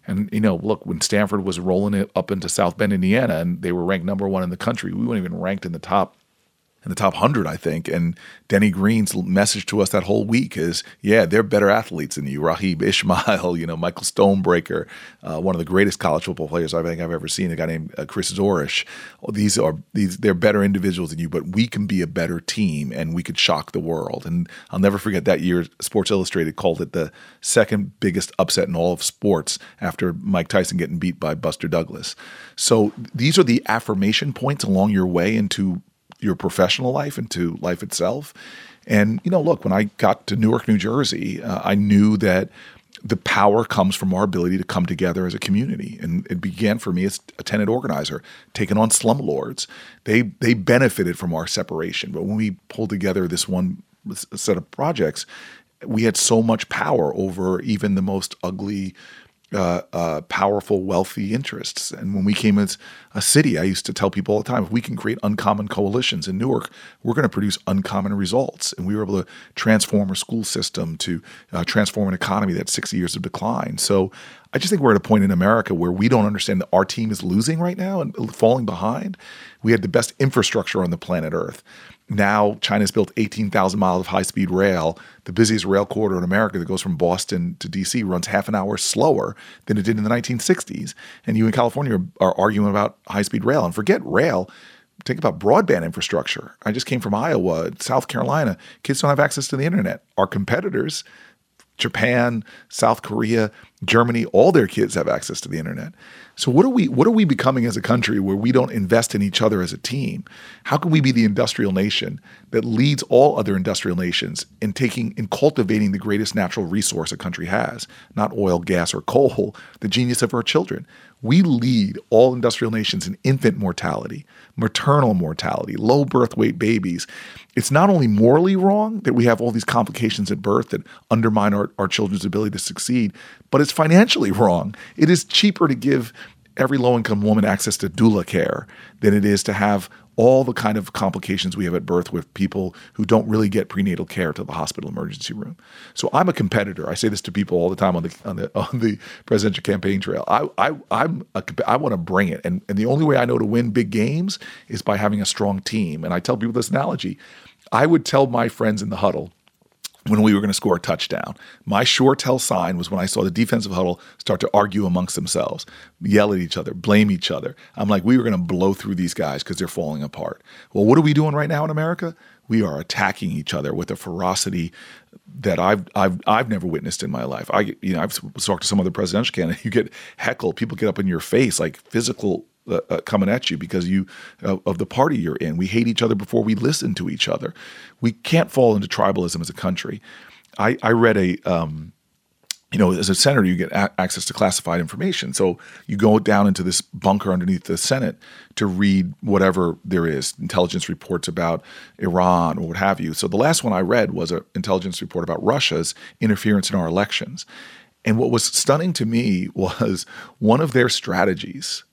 And you know, look, when Stanford was rolling it up into South Bend, Indiana, and they were ranked number one in the country, we weren't even ranked in the top in the top 100, I think. And Denny Green's message to us that whole week is, yeah, they're better athletes than you. Raghib Ismail, you know, Michael Stonebreaker, uh, one of the greatest college football players I think I've ever seen, a guy named uh, Chris Zorich. These are these they're better individuals than you, but we can be a better team and we could shock the world. And I'll never forget that year Sports Illustrated called it the second biggest upset in all of sports after Mike Tyson getting beat by Buster Douglas. So these are the affirmation points along your way into your professional life into life itself. And you know, look, when I got to Newark, New Jersey, uh, I knew that the power comes from our ability to come together as a community. And it began for me as a tenant organizer, taking on slumlords. They they benefited from our separation, but when we pulled together this one set of projects, we had so much power over even the most ugly uh, uh, powerful, wealthy interests. And when we came as a city, I used to tell people all the time if we can create uncommon coalitions in Newark, we're going to produce uncommon results. And we were able to transform a school system to uh, transform an economy that's 60 years of decline. So I just think we're at a point in America where we don't understand that our team is losing right now and falling behind. We had the best infrastructure on the planet Earth. Now, China's built 18,000 miles of high speed rail. The busiest rail corridor in America that goes from Boston to DC runs half an hour slower than it did in the 1960s. And you in California are, arguing about high speed rail. And forget rail, think about broadband infrastructure. I just came from Iowa, South Carolina. Kids don't have access to the internet. Our competitors, Japan, South Korea, Germany, all their kids have access to the internet. So what are we what are we becoming as a country where we don't invest in each other as a team? How can we be the industrial nation that leads all other industrial nations in taking in cultivating the greatest natural resource a country has, not oil, gas, or coal, the genius of our children? We lead all industrial nations in infant mortality, maternal mortality, low birth weight babies. It's not only morally wrong that we have all these complications at birth that undermine our, our children's ability to succeed, but it's financially wrong. It is cheaper to give every low income woman access to doula care than it is to have all the kind of complications we have at birth with people who don't really get prenatal care to the hospital emergency room. So I'm a competitor. I say this to people all the time on the on the on the presidential campaign trail. I I I'm a, I want to bring it, and and the only way I know to win big games is by having a strong team. And I tell people this analogy. I would tell my friends in the huddle when we were going to score a touchdown. My sure tell sign was when I saw the defensive huddle start to argue amongst themselves, yell at each other, blame each other. I'm like, we were going to blow through these guys because they're falling apart. Well, what are we doing right now in America? We are attacking each other with a ferocity that I've I've I've never witnessed in my life. I you know I've talked to some other presidential candidates. You get heckled, people get up in your face like physical uh, uh, coming at you because you uh, of the party you're in. We hate each other before we listen to each other. We can't fall into tribalism as a country. I, I read a um, you know, as a senator, you get a- access to classified information. So you go down into this bunker underneath the Senate to read whatever there is, intelligence reports about Iran or what have you. So the last one I read was an intelligence report about Russia's interference in our elections. And what was stunning to me was one of their strategies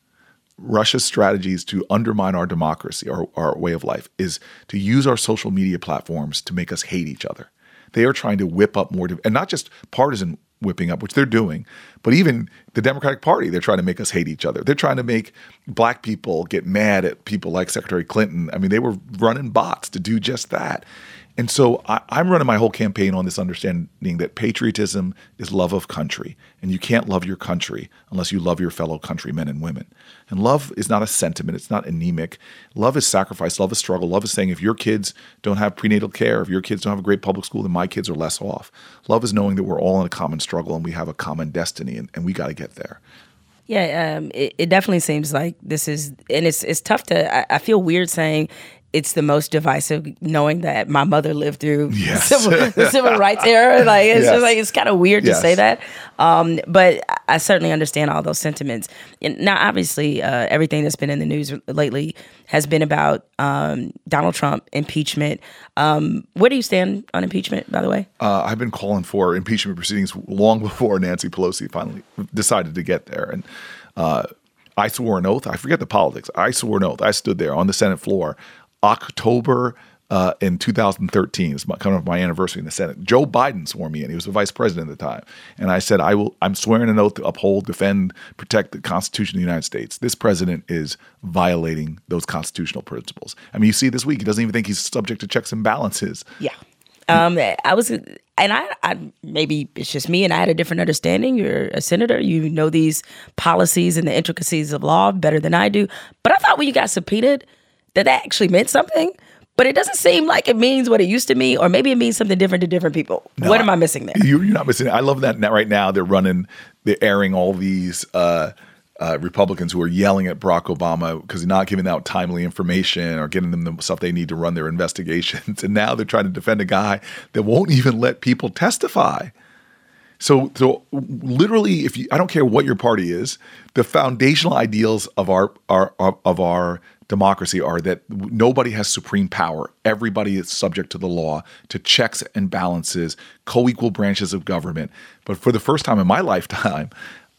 Russia's strategies to undermine our democracy, our, our way of life, is to use our social media platforms to make us hate each other. They are trying to whip up more, and not just partisan whipping up, which they're doing, but even the Democratic Party, they're trying to make us hate each other. They're trying to make black people get mad at people like Secretary Clinton. I mean, they were running bots to do just that. And so I, I'm running my whole campaign on this understanding that patriotism is love of country, and you can't love your country unless you love your fellow countrymen and women. And love is not a sentiment; it's not anemic. Love is sacrifice. Love is struggle. Love is saying if your kids don't have prenatal care, if your kids don't have a great public school, then my kids are less off. Love is knowing that we're all in a common struggle and we have a common destiny, and, and we got to get there. Yeah, um, it, it definitely seems like this is, and it's it's tough to. I, I feel weird saying it's the most divisive, knowing that my mother lived through Yes. the, civil, the civil rights era. Like it's Yes. just like it's kind of weird Yes. to say that, um, but I certainly understand all those sentiments. And now, obviously, uh, everything that's been in the news lately has been about um, Donald Trump impeachment. Um, where do you stand on impeachment, by the way? uh, I've been calling for impeachment proceedings long before Nancy Pelosi finally decided to get there. And uh, I swore an oath. I forget the politics. I swore an oath. I stood there on the Senate floor, October uh, in 2013. It's coming up my anniversary in the Senate. Joe Biden swore me in. He was the vice president at the time, and I said, "I will. I'm swearing an oath to uphold, defend, protect the Constitution of the United States." This president is violating those constitutional principles. I mean, you see this week, he doesn't even think he's subject to checks and balances. Yeah. Um, I was, and I, I, maybe it's just me, and I had a different understanding. You're a senator, you know these policies and the intricacies of law better than I do. But I thought when you got subpoenaed, that that actually meant something. But it doesn't seem like it means what it used to mean, or maybe it means something different to different people. what am I missing there? You, you're not missing. I love that right now they're running, they're airing all these uh, uh, Republicans who are yelling at Barack Obama because he's not giving out timely information or getting them the stuff they need to run their investigations. And now they're trying to defend a guy that won't even let people testify. So, so literally, if you, I don't care what your party is, the foundational ideals of our, our of our democracy are that nobody has supreme power. Everybody is subject to the law, to checks and balances, co-equal branches of government. But for the first time in my lifetime,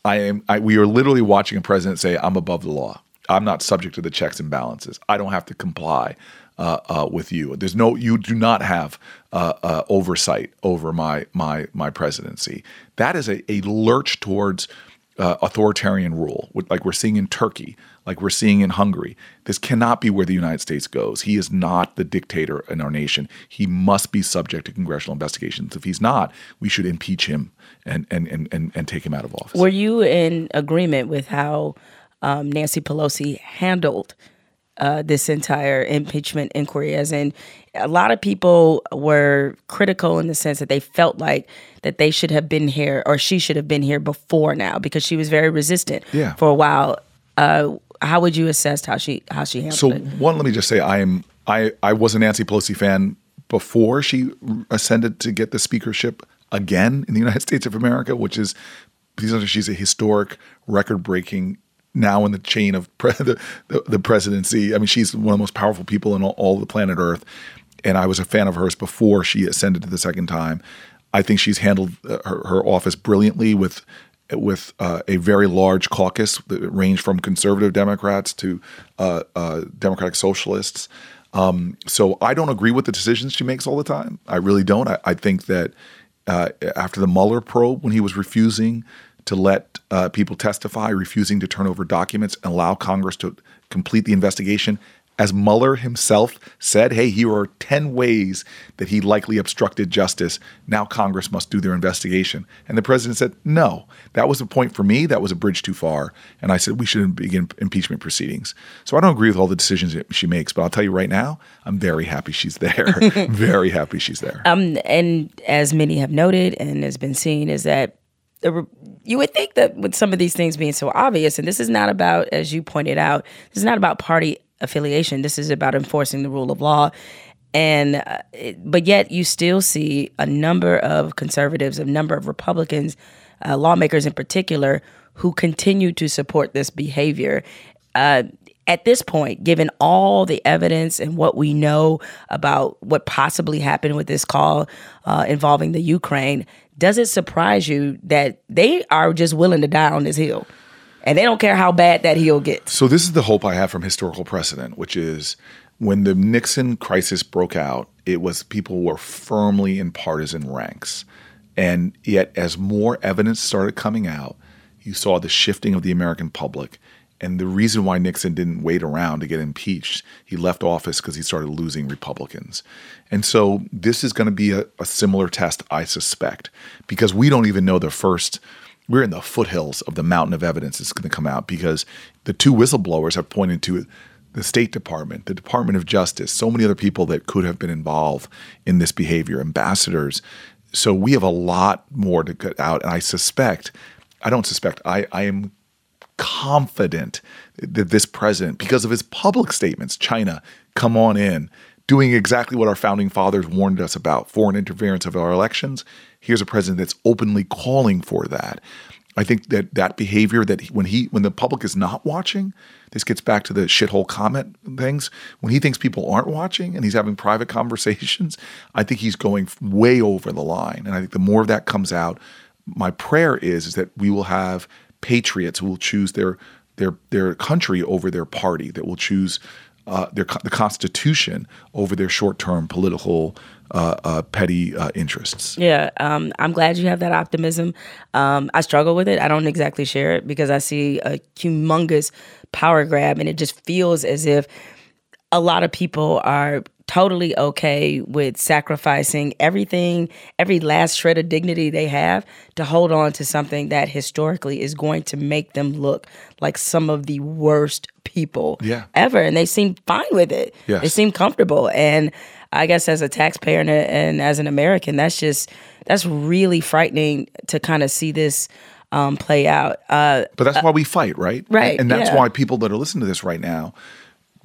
I am I, we are literally watching a president say, "I'm above the law. I'm not subject to the checks and balances. I don't have to comply." uh, uh, with you. There's no, you do not have uh, uh, oversight over my my my presidency. That is a, a lurch towards uh, authoritarian rule, like we're seeing in Turkey, like we're seeing in Hungary. This cannot be where the United States goes. He is not the dictator in our nation. He must be subject to congressional investigations. If he's not, we should impeach him and and and and, and take him out of office. Were you in agreement with how um, Nancy Pelosi handled uh, this entire impeachment inquiry? As in, a lot of people were critical in the sense that they felt like that they should have been here or she should have been here before now because she was very resistant Yeah. for a while. Uh, how would you assess how she how she handled So it? So one, let me just say, I am I I was a Nancy Pelosi fan before she ascended to get the speakership again in the United States of America, which is she's a historic, record-breaking now in the chain of pre- the, the the presidency. I mean, she's one of the most powerful people in all, all the planet Earth, and I was a fan of hers before she ascended to the second time. I think she's handled uh, her, her office brilliantly with with uh, a very large caucus that ranged from conservative Democrats to uh, uh, Democratic Socialists. Um, so I don't agree with the decisions she makes all the time. I really don't. I, I think that uh, after the Mueller probe, when he was refusing to let uh, people testify, refusing to turn over documents and allow Congress to complete the investigation, as Mueller himself said, hey, here are 10 ways that he likely obstructed justice. Now Congress must do their investigation. And the president said, no, that was a point for me. That was a bridge too far. And I said, we shouldn't begin impeachment proceedings. So I don't agree with all the decisions that she makes, but I'll tell you right now, I'm very happy she's there. very happy she's there. Um, and as many have noted and has been seen, is that you would think that with some of these things being so obvious, and this is not about, as you pointed out, this is not about party affiliation. This is about enforcing the rule of law. And uh, but yet you still see a number of conservatives, a number of Republicans uh, lawmakers in particular, who continue to support this behavior. Uh, at this point, given all the evidence and what we know about what possibly happened with this call uh, involving the Ukraine, does it surprise you that they are just willing to die on this hill? And they don't care how bad that hill gets. So this is the hope I have from historical precedent, which is when the Nixon crisis broke out, it was people were firmly in partisan ranks. And yet as more evidence started coming out, you saw the shifting of the American public. And the reason why Nixon didn't wait around to get impeached, he left office because he started losing Republicans. And so this is going to be a, a similar test, I suspect, because we don't even know the first we're in the foothills of the mountain of evidence that's going to come out because the two whistleblowers have pointed to the State Department, the Department of Justice, so many other people that could have been involved in this behavior, ambassadors. So we have a lot more to get out. And I suspect, I don't suspect, I, I am confident that this president, because of his public statements, China, come on in, doing exactly what our founding fathers warned us about foreign interference of our elections. Here's a president that's openly calling for that. I think that that behavior that when he when the public is not watching, this gets back to the shithole comment things. When he thinks people aren't watching and he's having private conversations, I think he's going way over the line. And I think the more of that comes out, my prayer is is that we will have patriots who will choose their their their country over their party, that will choose uh, their the Constitution over their short term political uh, uh, petty uh, interests. Yeah, um, I'm glad you have that optimism. Um, I struggle with it. I don't exactly share it because I see a humongous power grab, and it just feels as if a lot of people are totally okay with sacrificing everything, every last shred of dignity they have to hold on to something that historically is going to make them look like some of the worst people Yeah. ever. And they seem fine with it. Yes. They seem comfortable. And I guess as a taxpayer and, and as an American, that's just, that's really frightening to kind of see this um, play out. Uh, But that's why we fight, right? Right, And that's yeah. why people that are listening to this right now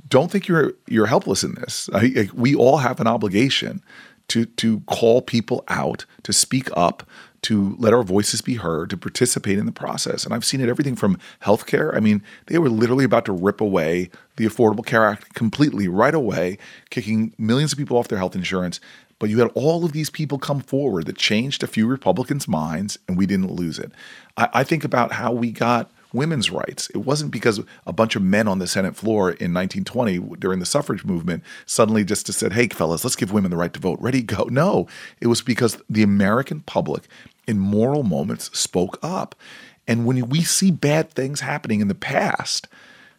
don't think you're you're helpless in this. I, I- we all have an obligation to to call people out, to speak up, to let our voices be heard, to participate in the process. And I've seen it everything from healthcare. I mean, they were literally about to rip away the Affordable Care Act completely right away, kicking millions of people off their health insurance. But you had all of these people come forward that changed a few Republicans' minds, and we didn't lose it. I, I think about how we got women's rights. It wasn't because a bunch of men on the Senate floor in 1920 during the suffrage movement suddenly just said, hey, fellas, let's give women the right to vote. Ready, go. No, it was because the American public in moral moments spoke up. And when we see bad things happening in the past,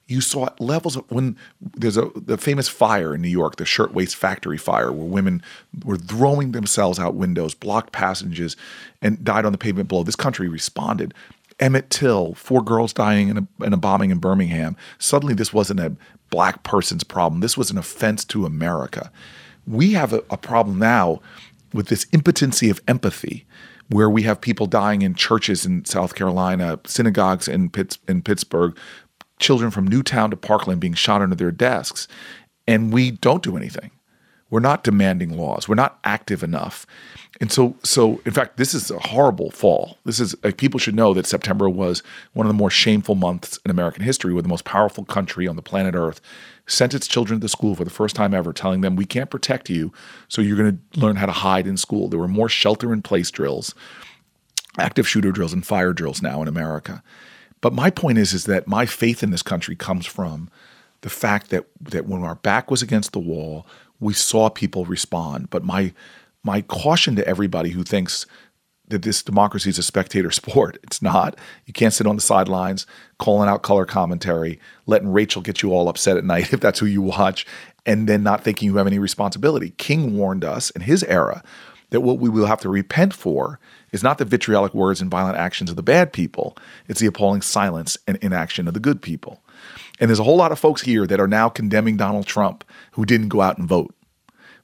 you saw levels of when there's a the famous fire in New York, the shirtwaist factory fire, where women were throwing themselves out windows, blocked passages, and died on the pavement below. This country responded. Emmett Till, four girls dying in a, in a bombing in Birmingham. Suddenly, this wasn't a black person's problem. This was an offense to America. We have a, a problem now with this impotency of empathy where we have people dying in churches in South Carolina, synagogues in, Pitts, in Pittsburgh, children from Newtown to Parkland being shot under their desks, and we don't do anything. We're not demanding laws. We're not active enough. And so, so in fact, this is a horrible fall. This is like, people should know that September was one of the more shameful months in American history, where the most powerful country on the planet Earth sent its children to school for the first time ever, telling them, "We can't protect you, so you're going to learn how to hide in school." There were more shelter-in-place drills active shooter drills and fire drills now in America. But my point is is that my faith in this country comes from the fact that that when our back was against the wall, we saw people respond. But my my caution to everybody who thinks that this democracy is a spectator sport. It's not. You can't sit on the sidelines calling out color commentary, letting Rachel get you all upset at night if that's who you watch, and then not thinking you have any responsibility. King warned us in his era that what we will have to repent for is not the vitriolic words and violent actions of the bad people, it's the appalling silence and inaction of the good people. And there's a whole lot of folks here that are now condemning Donald Trump who didn't go out and vote.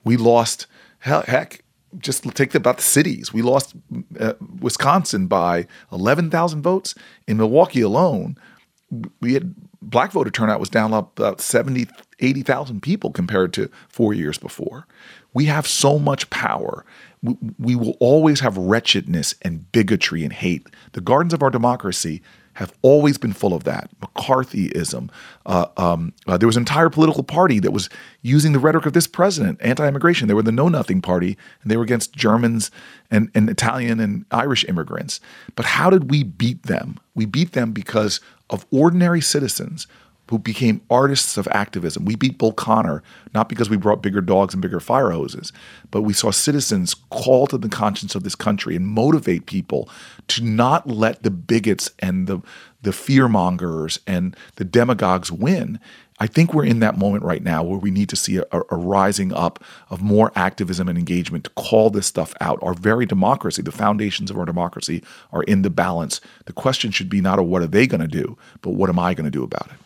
We lost, heck, just take the, about the cities. We lost uh, Wisconsin by 11,000 votes. In Milwaukee alone, we had black voter turnout was down about 70, 80,000 people compared to four years before. We have so much power. We, we will always have wretchedness and bigotry and hate. The gardens of our democracy have always been full of that. McCarthyism. Uh, um, uh, there was an entire political party that was using the rhetoric of this president, anti-immigration. They were the Know Nothing Party, and they were against Germans and, and Italian and Irish immigrants. But how did we beat them? We beat them because of ordinary citizens who became artists of activism. We beat Bull Connor not because we brought bigger dogs and bigger fire hoses, but we saw citizens call to the conscience of this country and motivate people to not let the bigots and the the fearmongers and the demagogues win. I think we're in that moment right now where we need to see a, a, rising up of more activism and engagement to call this stuff out. Our very democracy, the foundations of our democracy, are in the balance. The question should be not what are they going to do, but what am I going to do about it?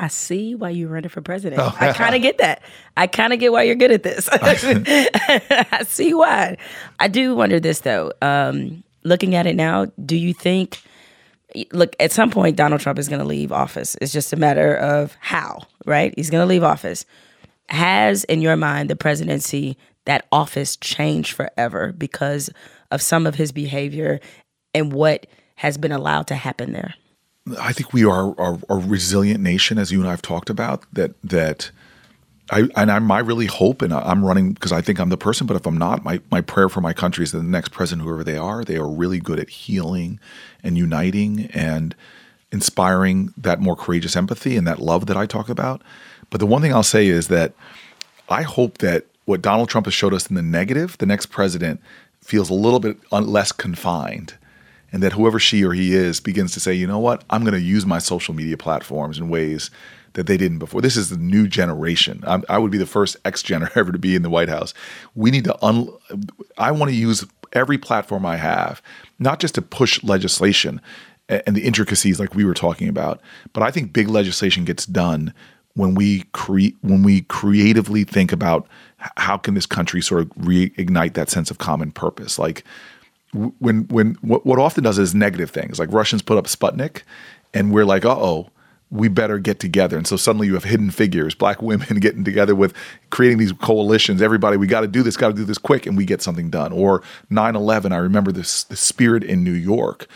I see why you're running for president. Oh. I kind of get that. I kind of get why you're good at this. I see why. I do wonder this though. Um, looking at it now, do you think? Look, at some point, Donald Trump is going to leave office. It's just a matter of how, right? He's going to leave office. Has, in your mind, the presidency, that office changed forever because of some of his behavior and what has been allowed to happen there? I think we are, a resilient nation, as you and I have talked about. That that I and I my really hope, and I'm running because I think I'm the person. But if I'm not, my my prayer for my country is that the next president, whoever they are, they are really good at healing and uniting and inspiring that more courageous empathy and that love that I talk about. But the one thing I'll say is that I hope that what Donald Trump has showed us in the negative, the next president feels a little bit less confined and that whoever she or he is begins to say, you know what, I'm going to use my social media platforms in ways that they didn't before. This is the new generation. I'm, i would be the first ex gener ever to be in the White House. We need to. Un, I want to use every platform I have, not just to push legislation and the intricacies like we were talking about, but I think big legislation gets done when we create when we creatively think about how can this country sort of reignite that sense of common purpose, like when when what, what often does is negative things like Russians put up Sputnik, and we're like, uh oh, we better get together. And so suddenly you have hidden figures, black women getting together with creating these coalitions. Everybody, we got to do this, got to do this quick, and we get something done. Or 9 11, I remember this the spirit in New York.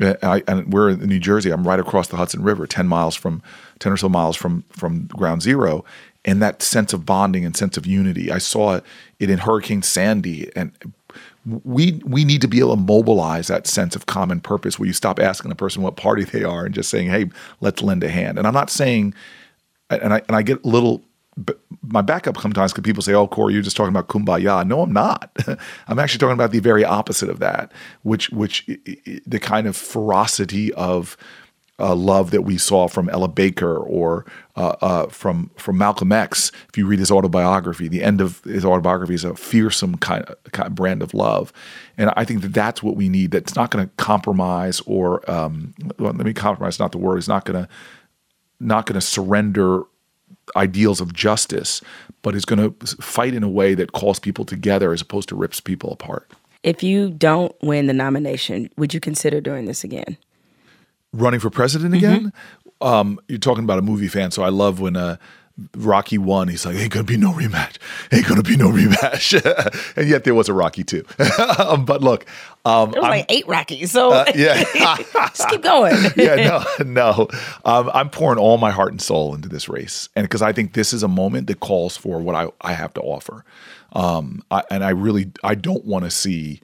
Uh, I, and we're in New Jersey. I'm right across the Hudson River, 10 miles from, 10 or so miles from, from ground zero. And that sense of bonding and sense of unity. I saw it in Hurricane Sandy and we we need to be able to mobilize that sense of common purpose where you stop asking the person what party they are and just saying, "Hey, let's lend a hand." And I'm not saying, and I and I get a little. My backup sometimes because people say, "Oh, Cory, you're just talking about kumbaya." No, I'm not. I'm actually talking about the very opposite of that, which which the kind of ferocity of uh, love that we saw from Ella Baker or uh, uh, from from Malcolm X. If you read his autobiography, the end of his autobiography is a fearsome kind of, kind of brand of love, and I think that that's what we need. That's not going to compromise or um, well, let me compromise. Not the word. It's not going to not going to surrender ideals of justice, but is going to fight in a way that calls people together as opposed to rips people apart. If you don't win the nomination, would you consider doing this again? running for president again. Mm-hmm. Um, you're talking about a movie fan, so I love when uh, Rocky won. He's like, "Ain't gonna be no rematch. Ain't gonna be no rematch." and yet there was a Rocky too. um, but look, um, there was I'm, like eight Rockies, so uh, yeah, just keep going. yeah, no, no. Um, I'm pouring all my heart and soul into this race, and because I think this is a moment that calls for what I, I have to offer. Um, I, and I really I don't want to see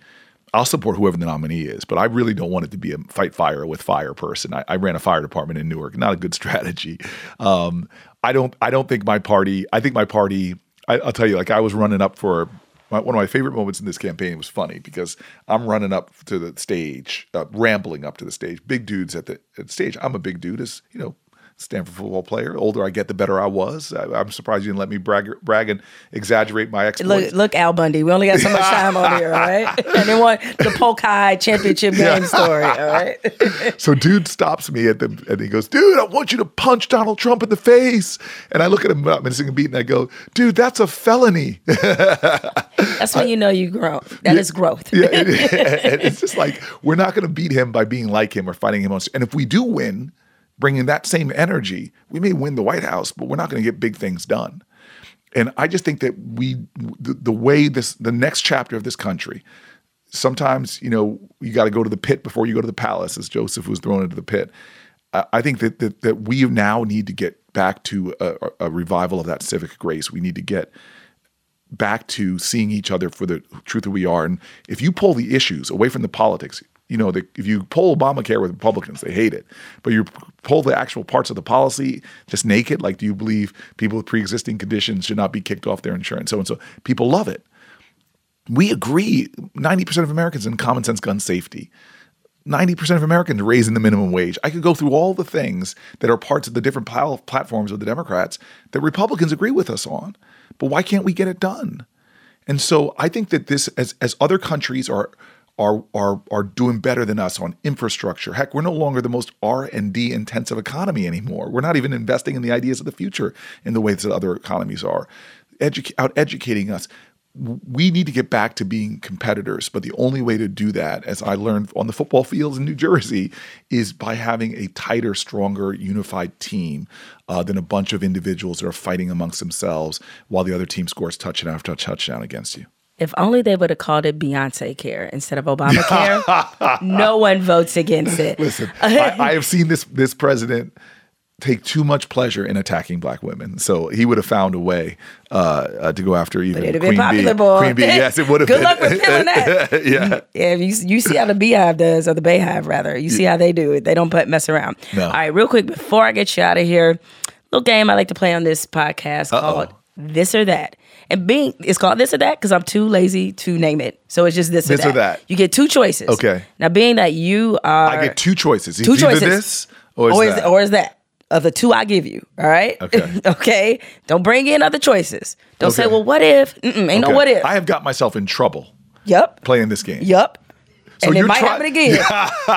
I'll support whoever the nominee is, but I really don't want it to be a fight fire with fire person. I, I ran a fire department in Newark, not a good strategy. Um, I don't. I don't think my party. I think my party. I, will tell you, like I was running up for my, one of my favorite moments in this campaign was funny because I'm running up to the stage, uh, rambling up to the stage. Big dudes at the, at the stage. I'm a big dude, as you know, Stanford football player. The older I get, the better I was. I, am surprised you didn't let me brag, brag and exaggerate my exploits. Look, look, Al Bundy. We only got so much time on here, all right? And then one, the Polk High championship game story, all right? so, dude stops me at the, and he goes, "Dude, I want you to punch Donald Trump in the face." And I look at him, I'm missing a beat, and I go, "Dude, that's a felony." that's when you know you grow. That yeah, is growth. yeah, it, it's just like we're not going to beat him by being like him or fighting him on. And if we do win bringing that same energy, we may win the White House, but we're not going to get big things done. And I just think that we, the, the way this, the next chapter of this country, sometimes you know you got to go to the pit before you go to the palace, as Joseph was thrown into the pit. I think that that, that we now need to get back to a, a revival of that civic grace. We need to get back to seeing each other for the truth that we are. And if you pull the issues away from the politics, you know, the, if you pull Obamacare with Republicans, they hate it. But you pull the actual parts of the policy just naked, like do you believe people with pre-existing conditions should not be kicked off their insurance, so and so. People love it. We agree, 90% of Americans in common sense gun safety. 90% of Americans raising the minimum wage. I could go through all the things that are parts of the different pl- platforms of the Democrats that Republicans agree with us on. But why can't we get it done? And so I think that this, as as other countries are are are are doing better than us on infrastructure. Heck, we're no longer the most R and D intensive economy anymore. We're not even investing in the ideas of the future in the ways that other economies are. Edu- out educating us. We need to get back to being competitors, but the only way to do that, as I learned on the football fields in New Jersey, is by having a tighter, stronger, unified team uh, than a bunch of individuals that are fighting amongst themselves while the other team scores touchdown after touchdown against you. If only they would have called it Beyonce Care instead of Obamacare. no one votes against it. Listen, I, I have seen this this president take too much pleasure in attacking black women, so he would have found a way uh, uh, to go after even it'd have Queen been popular, Bee. boy. Queen Bee, yes, it would have Good been. luck with that. yeah, Yeah, you, you see how the beehive does, or the Beyhive rather. You see how they do it. They don't put mess around. No. All right, real quick before I get you out of here, little game I like to play on this podcast called This or That. And being it's called this or that because I'm too lazy to name it. So it's just this, This or, or that. that. You get two choices. Okay. Now being that you are I get two choices. It's two either choices. this or, is or that. is or is that of the two I give you? All right. Okay. okay. Don't bring in other choices. Don't say, well, what if? Mm-mm, ain't no what if. I have got myself in trouble Yep. playing this game. Yup. So and it might try- happen again.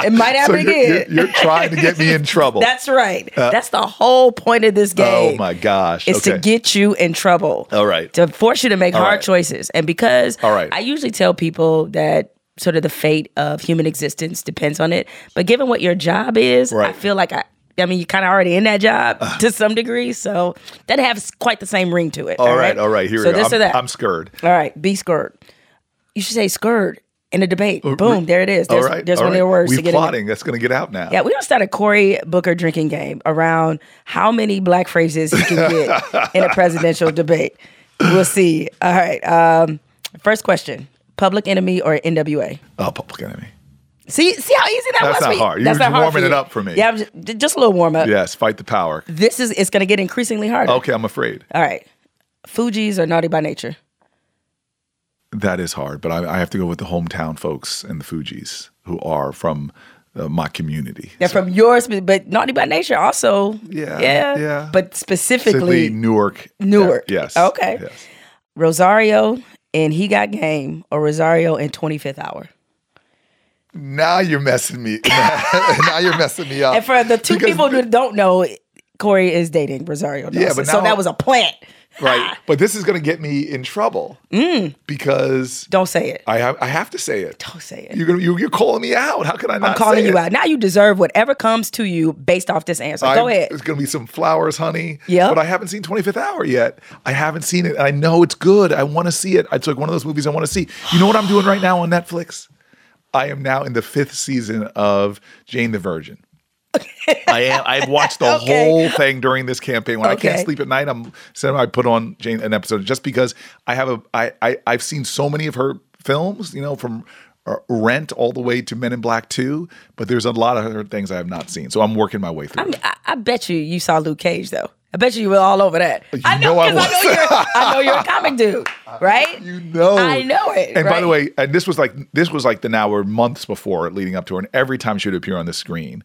it might So happen you're, again. you're, you're trying to get me in trouble. That's right. Uh, That's the whole point of this oh game. oh my gosh. It's okay. to get you in trouble. All right. To force you to make All hard right. choices. And because All right. I usually tell people that sort of the fate of human existence depends on it. But given what your job is, I feel like I I mean, you're kind of already in that job uh. to some degree, so that has quite the same ring to it. all right, all right. Here so we go. this I'm, or that. I'm scared. all right, be scared. You should say scared in a debate. Boom, there it is. There's, all right. there's all one of right. your words We're to get in. plotting. That's going to get out now. Yeah, we're gonna start a Cory Booker drinking game around how many black phrases he can get in a presidential debate. We'll see. All right. Um, first question: Public Enemy or NWA? Oh, public enemy. See, see how easy that That's was. not for you? hard. You That's not hard warming for it up for me. Yeah, just, just a little warm up. Yes, fight the power. This is it's gonna get increasingly harder. Okay, I'm afraid. All right. Fugees or Naughty by Nature? That is hard, but I, I have to go with the hometown folks and the Fugees who are from uh, my community. They're from yours, but- Naughty by Nature also. Yeah, Yeah. yeah. But specifically, Specifically, Newark. Newark. Yeah, yes. Okay. Yes. Rosario and He Got Game or Rosario and 25th Hour. Now you're messing me. now you're messing me up. And for the two Because- people who don't know, Cory is dating Rosario Dawson. Yeah, but so that was a plant. right, but this is going to get me in trouble mm. because Don't say it. I have I have to say it. Don't say it. You're gonna you, you're calling me out. How can I not? I'm calling you it? out. Now you deserve whatever comes to you based off this answer. I- Go ahead. It's going to be some flowers, honey. Yeah. But I haven't seen 25th Hour yet. I haven't seen it. I know it's good. I want to see it. It's like one of those movies I want to see. You know what I'm doing right now on Netflix? I am now in the fifth season of Jane the Virgin. I am. I've watched the Okay. whole thing during this campaign. When I can't sleep at night, I'm so I put on Jane an episode just because I have a. I, I I've seen so many of her films. You know, from uh, Rent all the way to Men in Black Two. But there's a lot of her things I have not seen. So I'm working my way through. it. I, I bet you you saw Luke Cage though. I bet you you were all over that. I know know I 'cause I know was. you're I know you're a comic dude, right? You know, I know it, And by the way, and this was like this was like the now or months before leading up to her, and every time she would appear on the screen,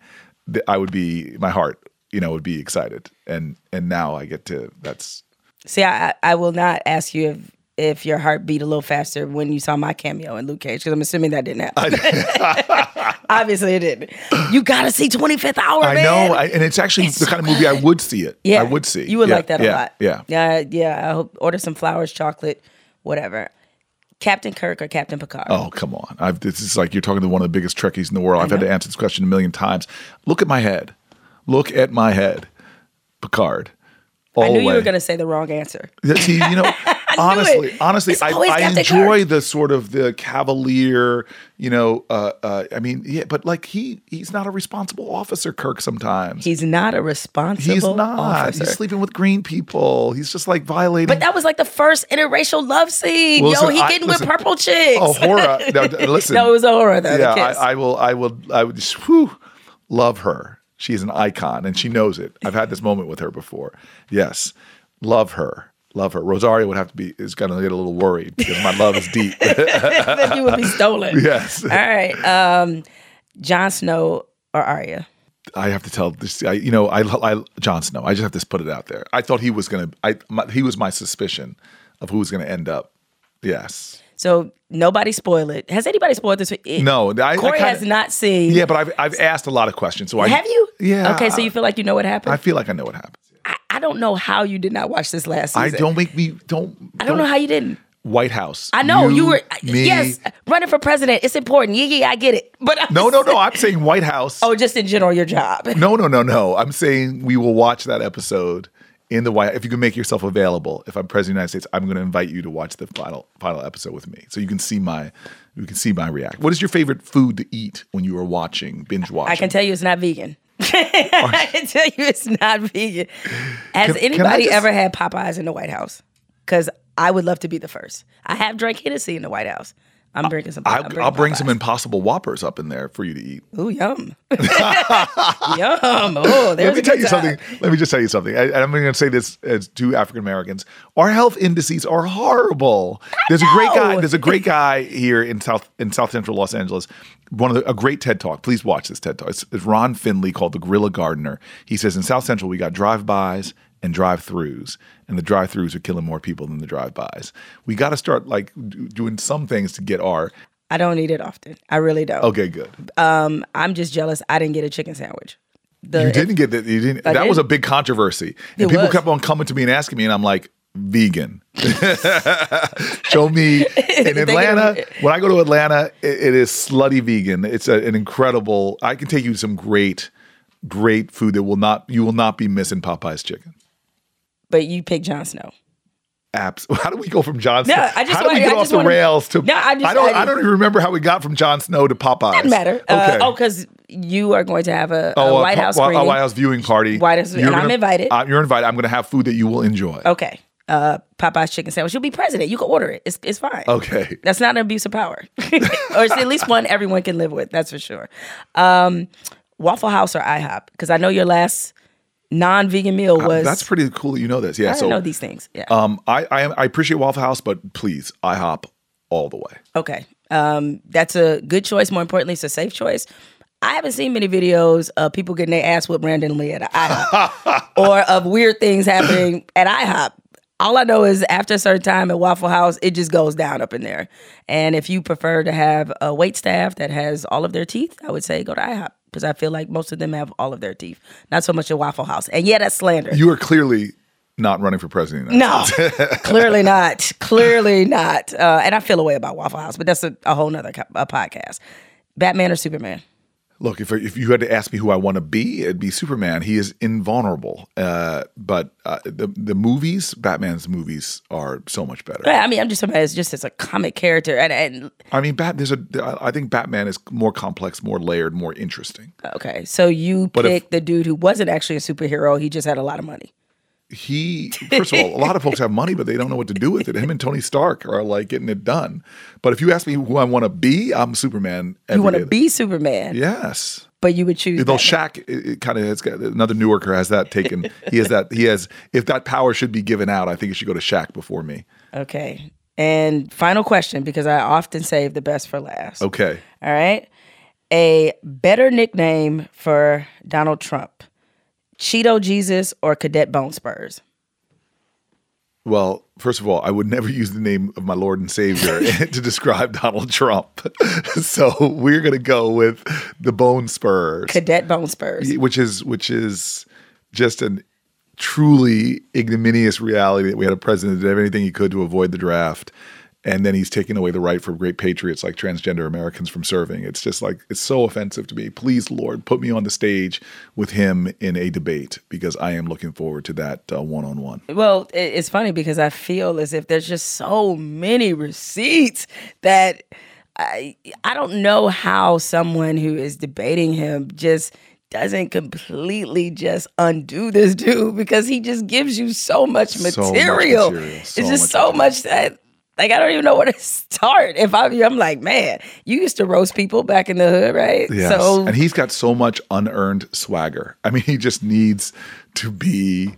I would be my heart, you know, would be excited, and and now I get to that's See, I I will not ask you if if your heart beat a little faster when you saw my cameo in Luke Cage because I'm assuming that didn't happen. Obviously, it didn't. You gotta see 25th Hour, I man. know, I, and it's actually It's the so kind of movie I would see it. Yeah, I would see. You would Yeah, like that a lot. Yeah. yeah, yeah. I hope order some flowers, chocolate, whatever. Captain Kirk or Captain Picard? Oh come on! I've, this is like you're talking to one of the biggest Trekkies in the world. I've had to answer this question a million times. Look at my head. Look at my head, Picard. All I knew you were going to say the wrong answer. See, you know, honestly, it. honestly, I, I enjoy the sort of the cavalier, you know. Uh, uh, I mean, yeah, but like he he's not a responsible officer, Kirk. Sometimes He's not a responsible he's not. officer. He's sleeping with green people. He's just like violating. but that was like the first interracial love scene. Well, Yo, listen, he I- getting listen, with purple chicks. Oh, horror! No, listen. no, it was a horror though. yeah. I, I will. I will. I would just whew, love her. She's an icon, and she knows it. I've had this moment with her before. Yes, love her. Love her. Rosario would have to be is going to get a little worried because my love is deep. then you would be stolen. yes, All right. Um, Jon Snow or Arya? I have to tell this. I, you know, I, I Jon Snow. I just have to put it out there. I thought he was going to. I my, he was my suspicion of who was going to end up. Yes. So nobody spoil it. Has anybody spoiled this? It- No, I- I Cory kinda- has not seen. Yeah, but I've I've asked a lot of questions. So I Have you? Yeah. Okay, so you feel like you know what happened? I feel like I know what happens. I, I don't know how you did not watch this last season. I don't make me don't. I don't know how you didn't. White House. I know you, were. me. Yes, running for president. It's important. Yeah, yeah, I get it. But I'm No, no, no. I'm saying White House. Oh, just in general, your job. No, no, no, no. I'm saying we will watch that episode in the White. If you can make yourself available, if I'm president of the United States, I'm going to invite you to watch the final final episode with me, so you can see my you can see my react. What is your favorite food to eat when you are watching binge watching? I can tell you it's not vegan. I can tell you it's not vegan. Has Can- can anybody just- ever had Popeyes in the White House? Because I would love to be the first. I have drank Hennessy in the White House. I'm drinking some. I'm I'll, bringing I'll bring some Impossible Whoppers up in there for you to eat. Ooh, yum. yum. Oh, Let me tell you time. something. Let me just tell you something. I, I'm going to say this as two African Americans. Our health indices are horrible. There's a great guy. There's a great guy here in South in South Central Los Angeles. One of the, a great TED talk. Please watch this TED talk. It's, it's Ron Finley called the Guerrilla Gardener. He says in South Central we got drive-bys and drive-throughs, and the drive-throughs are killing more people than the drive-bys. We got to start like do, doing some things to get our. I don't eat it often. I really don't. Okay, good. um I'm just jealous I didn't get a chicken sandwich. The, You didn't get that. You didn't. I that was a big controversy, It and people was. kept on coming to me and asking me, and I'm like, vegan. Show me in Atlanta. When I go to Atlanta, it, it is slutty vegan. It's a, an incredible. I can take you some great, great food that will not. You will not be missing Popeye's chicken. But you pick Jon Snow. Apps. How do we go from Jon No, Snow? I just how do we get I off the wanna- rails to? No, I just- don't. I I, don't even remember how we got from Jon Snow to Popeyes. Doesn't matter. Okay. Uh, oh, because you are going to have a, Oh, a White House a. White House viewing party. White House- and I'm invited. Uh, you're invited. I'm going to have food that you will enjoy. Okay. Uh, Popeye's chicken sandwich. You'll be president. You can order it. It's it's fine. Okay. That's not an abuse of power, or it's at least one everyone can live with. That's for sure. Um, Waffle House or IHOP? Because I know your last non-vegan meal was. Uh, That's pretty cool that you know this. Yeah. I so know these things. Yeah. Um, I I, I appreciate Waffle House, but please, IHOP all the way. Okay. Um, that's a good choice. More importantly, it's a safe choice. I haven't seen many videos of people getting their ass whipped randomly at IHOP or of weird things happening at IHOP. All I know is after a certain time at Waffle House, it just goes down up in there. And if you prefer to have a wait staff that has all of their teeth, I would say go to IHOP because I feel like most of them have all of their teeth. Not so much at Waffle House. And yeah, that's slander. You are clearly not running for president. of the United No, clearly not. Clearly not. Uh, and I feel a way about Waffle House, but that's a, a whole nother co- a podcast. Batman or Superman? Look, if if you had to ask me who I want to be, it'd be Superman. He is invulnerable. Uh, but uh, the the movies, Batman's movies, are so much better. I mean, I'm just talking about as just as a comic character, and, and I mean, Bat. There's a. I think Batman is more complex, more layered, more interesting. okay, so you But if- the dude who wasn't actually a superhero; he just had a lot of money. He first of all a lot of folks have money but they don't know what to do with it him and tony stark are like getting it done but if you ask me who i want to be i'm superman You want to be Superman, yes but you would choose. though. Shaq it, it kind of has got another Newarker has that taken. he has that. He has. If that power should be given out, I think it should go to Shaq before me. Okay, and final question because I often save the best for last. Okay. All right, a better nickname for Donald Trump: Cheeto Jesus or Cadet Bone Spurs? Well, first of all, I would never use the name of my Lord and Savior to describe Donald Trump. so we're gonna go with the Bone Spurs. Cadet Bone Spurs. which is which is just an truly ignominious reality that we had a president that did everything he could to avoid the draft and then he's taking away the right for great patriots like transgender Americans from serving. It's just like it's so offensive to me. Please, Lord, put me on the stage with him in a debate because I am looking forward to that one on one. Well, it's funny because I feel as if there's just so many receipts that I I don't know how someone who is debating him just doesn't completely just undo this dude because he just gives you so much So much material. material, it's just much so much that like I don't even know where to start. If I'm I'm like, man, you used to roast people back in the hood, right? Yes. So and he's got so much unearned swagger. I mean, he just needs to be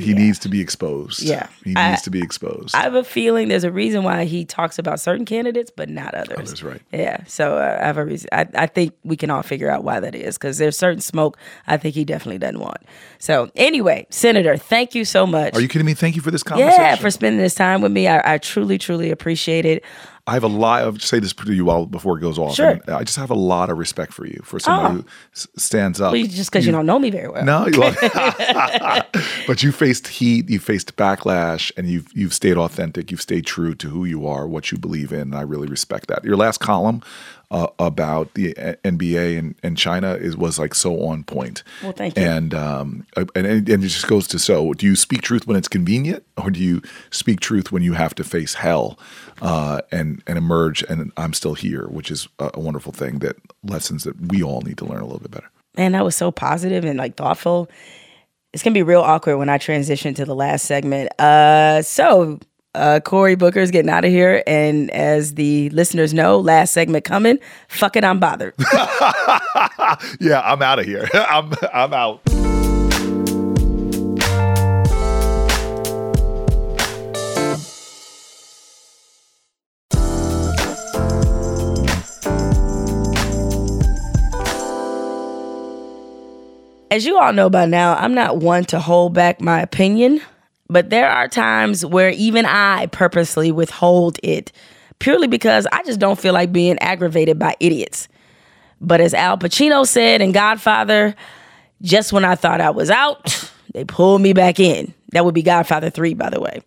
he Yeah. needs to be exposed. Yeah. He I- needs to be exposed. I have a feeling there's a reason why he talks about certain candidates, but not others. Others, right. Yeah. So uh, I have a reason. I, I think we can all figure out why that is because there's certain smoke I think he definitely doesn't want. So anyway, Senator, thank you so much. Are you kidding me? Thank you for this conversation. yeah, for spending this time with me. I, I truly, truly appreciate it. I have a lot of say this to you all before it goes off. Sure. And I just have a lot of respect for you for somebody Oh. who s- stands up. Well, just because you, don't know me very well. No, you but you faced heat, you faced backlash, and you've you've stayed authentic. You've stayed true to who you are, what you believe in. And I really respect that. Your last column uh, about the uh, NBA and, and China is was like so on point. Well, thank you. And um, and and it just goes to so: do you speak truth when it's convenient, or do you speak truth when you have to face hell uh, and and emerge? And I'm still here, which is a, a wonderful thing. That lessons that we all need to learn a little bit better. man, that was so positive and like thoughtful. It's gonna be real awkward when I transition to the last segment. Uh, so uh, Cory Booker's getting out of here, and as the listeners know, last segment coming. Fuck it, I'm bothered. Yeah, I'm out of here. I'm I'm out. As you all know by now, I'm not one to hold back my opinion, but there are times where even I purposely withhold it purely because I just don't feel like being aggravated by idiots. But as Al Pacino said in Godfather, just when I thought I was out, they pulled me back in. That would be Godfather 3, by the way.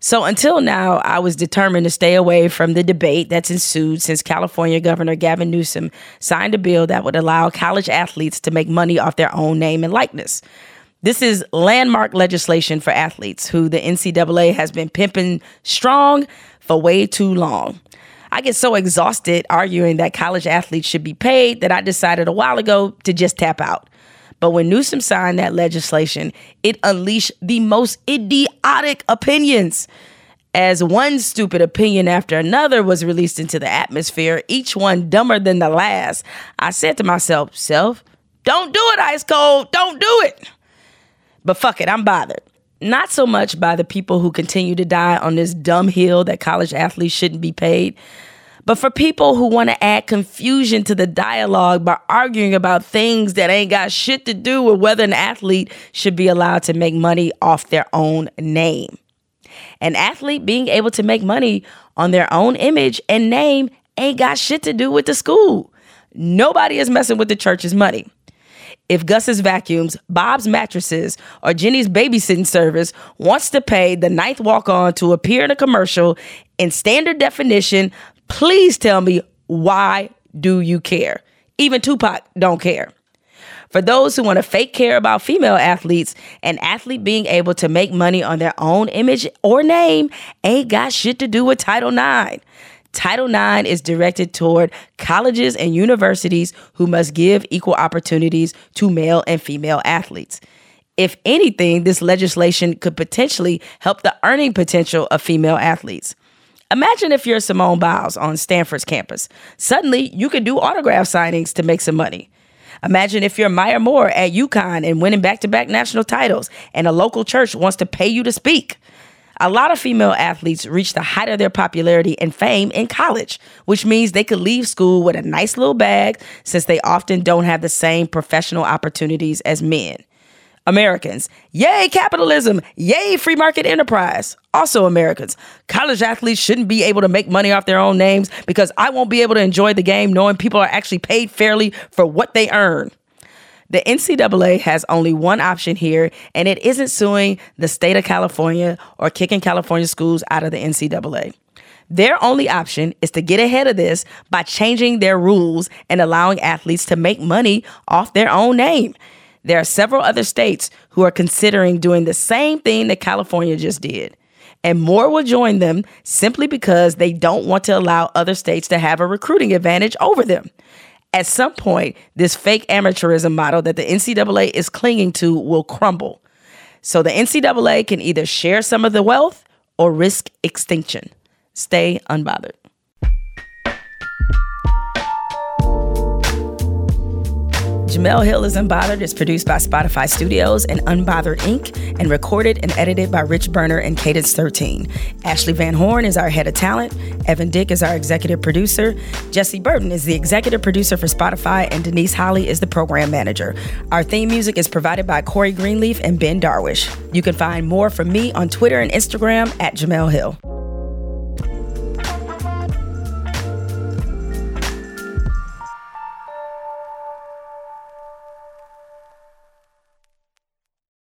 So until now, I was determined to stay away from the debate that's ensued since California Governor Gavin Newsom signed a bill that would allow college athletes to make money off their own name and likeness. This is landmark legislation for athletes who the NCAA has been pimping strong for way too long. I get so exhausted arguing that college athletes should be paid that I decided a while ago to just tap out. But when Newsom signed that legislation, it unleashed the most idiotic opinions. As one stupid opinion after another was released into the atmosphere, each one dumber than the last, I said to myself, Self, don't do it, Ice Cold, don't do it. But fuck it, I'm bothered. Not so much by the people who continue to die on this dumb hill that college athletes shouldn't be paid, but for people who want to add confusion to the dialogue by arguing about things that ain't got shit to do with whether an athlete should be allowed to make money off their own name. An athlete being able to make money on their own image and name ain't got shit to do with the school. Nobody is messing with the church's money. If Gus's vacuums, Bob's mattresses, or Jenny's babysitting service wants to pay the ninth walk on to appear in a commercial in standard definition, please tell me why do you care? Even Tupac don't care. For those who want to fake care about female athletes, an athlete being able to make money on their own image or name ain't got shit to do with Title IX. Title IX is directed toward colleges and universities who must give equal opportunities to male and female athletes. If anything, this legislation could potentially help the earning potential of female athletes. Imagine if you're Simone Biles on Stanford's campus. Suddenly, you can do autograph signings to make some money. Imagine if you're Maya Moore at UConn and winning back to back national titles, and a local church wants to pay you to speak. A lot of female athletes reach the height of their popularity and fame in college, which means they could leave school with a nice little bag since they often don't have the same professional opportunities as men. Americans, yay capitalism, yay free market enterprise. Also, Americans, college athletes shouldn't be able to make money off their own names because I won't be able to enjoy the game knowing people are actually paid fairly for what they earn. The NCAA has only one option here, and it isn't suing the state of California or kicking California schools out of the NCAA. Their only option is to get ahead of this by changing their rules and allowing athletes to make money off their own name. There are several other states who are considering doing the same thing that California just did. And more will join them simply because they don't want to allow other states to have a recruiting advantage over them. At some point, this fake amateurism model that the NCAA is clinging to will crumble. So the NCAA can either share some of the wealth or risk extinction. Stay unbothered. Jemele Hill is Unbothered is produced by Spotify Studios and Unbothered Inc. and recorded and edited by Rich Berner and Cadence 13. Ashley Van Horn is our head of talent. Evan Dick is our executive producer. Jesse Burton is the executive producer for Spotify, and Denise Holly is the program manager. Our theme music is provided by Corey Greenleaf and Ben Darwish. You can find more from me on Twitter and Instagram at Jemele Hill.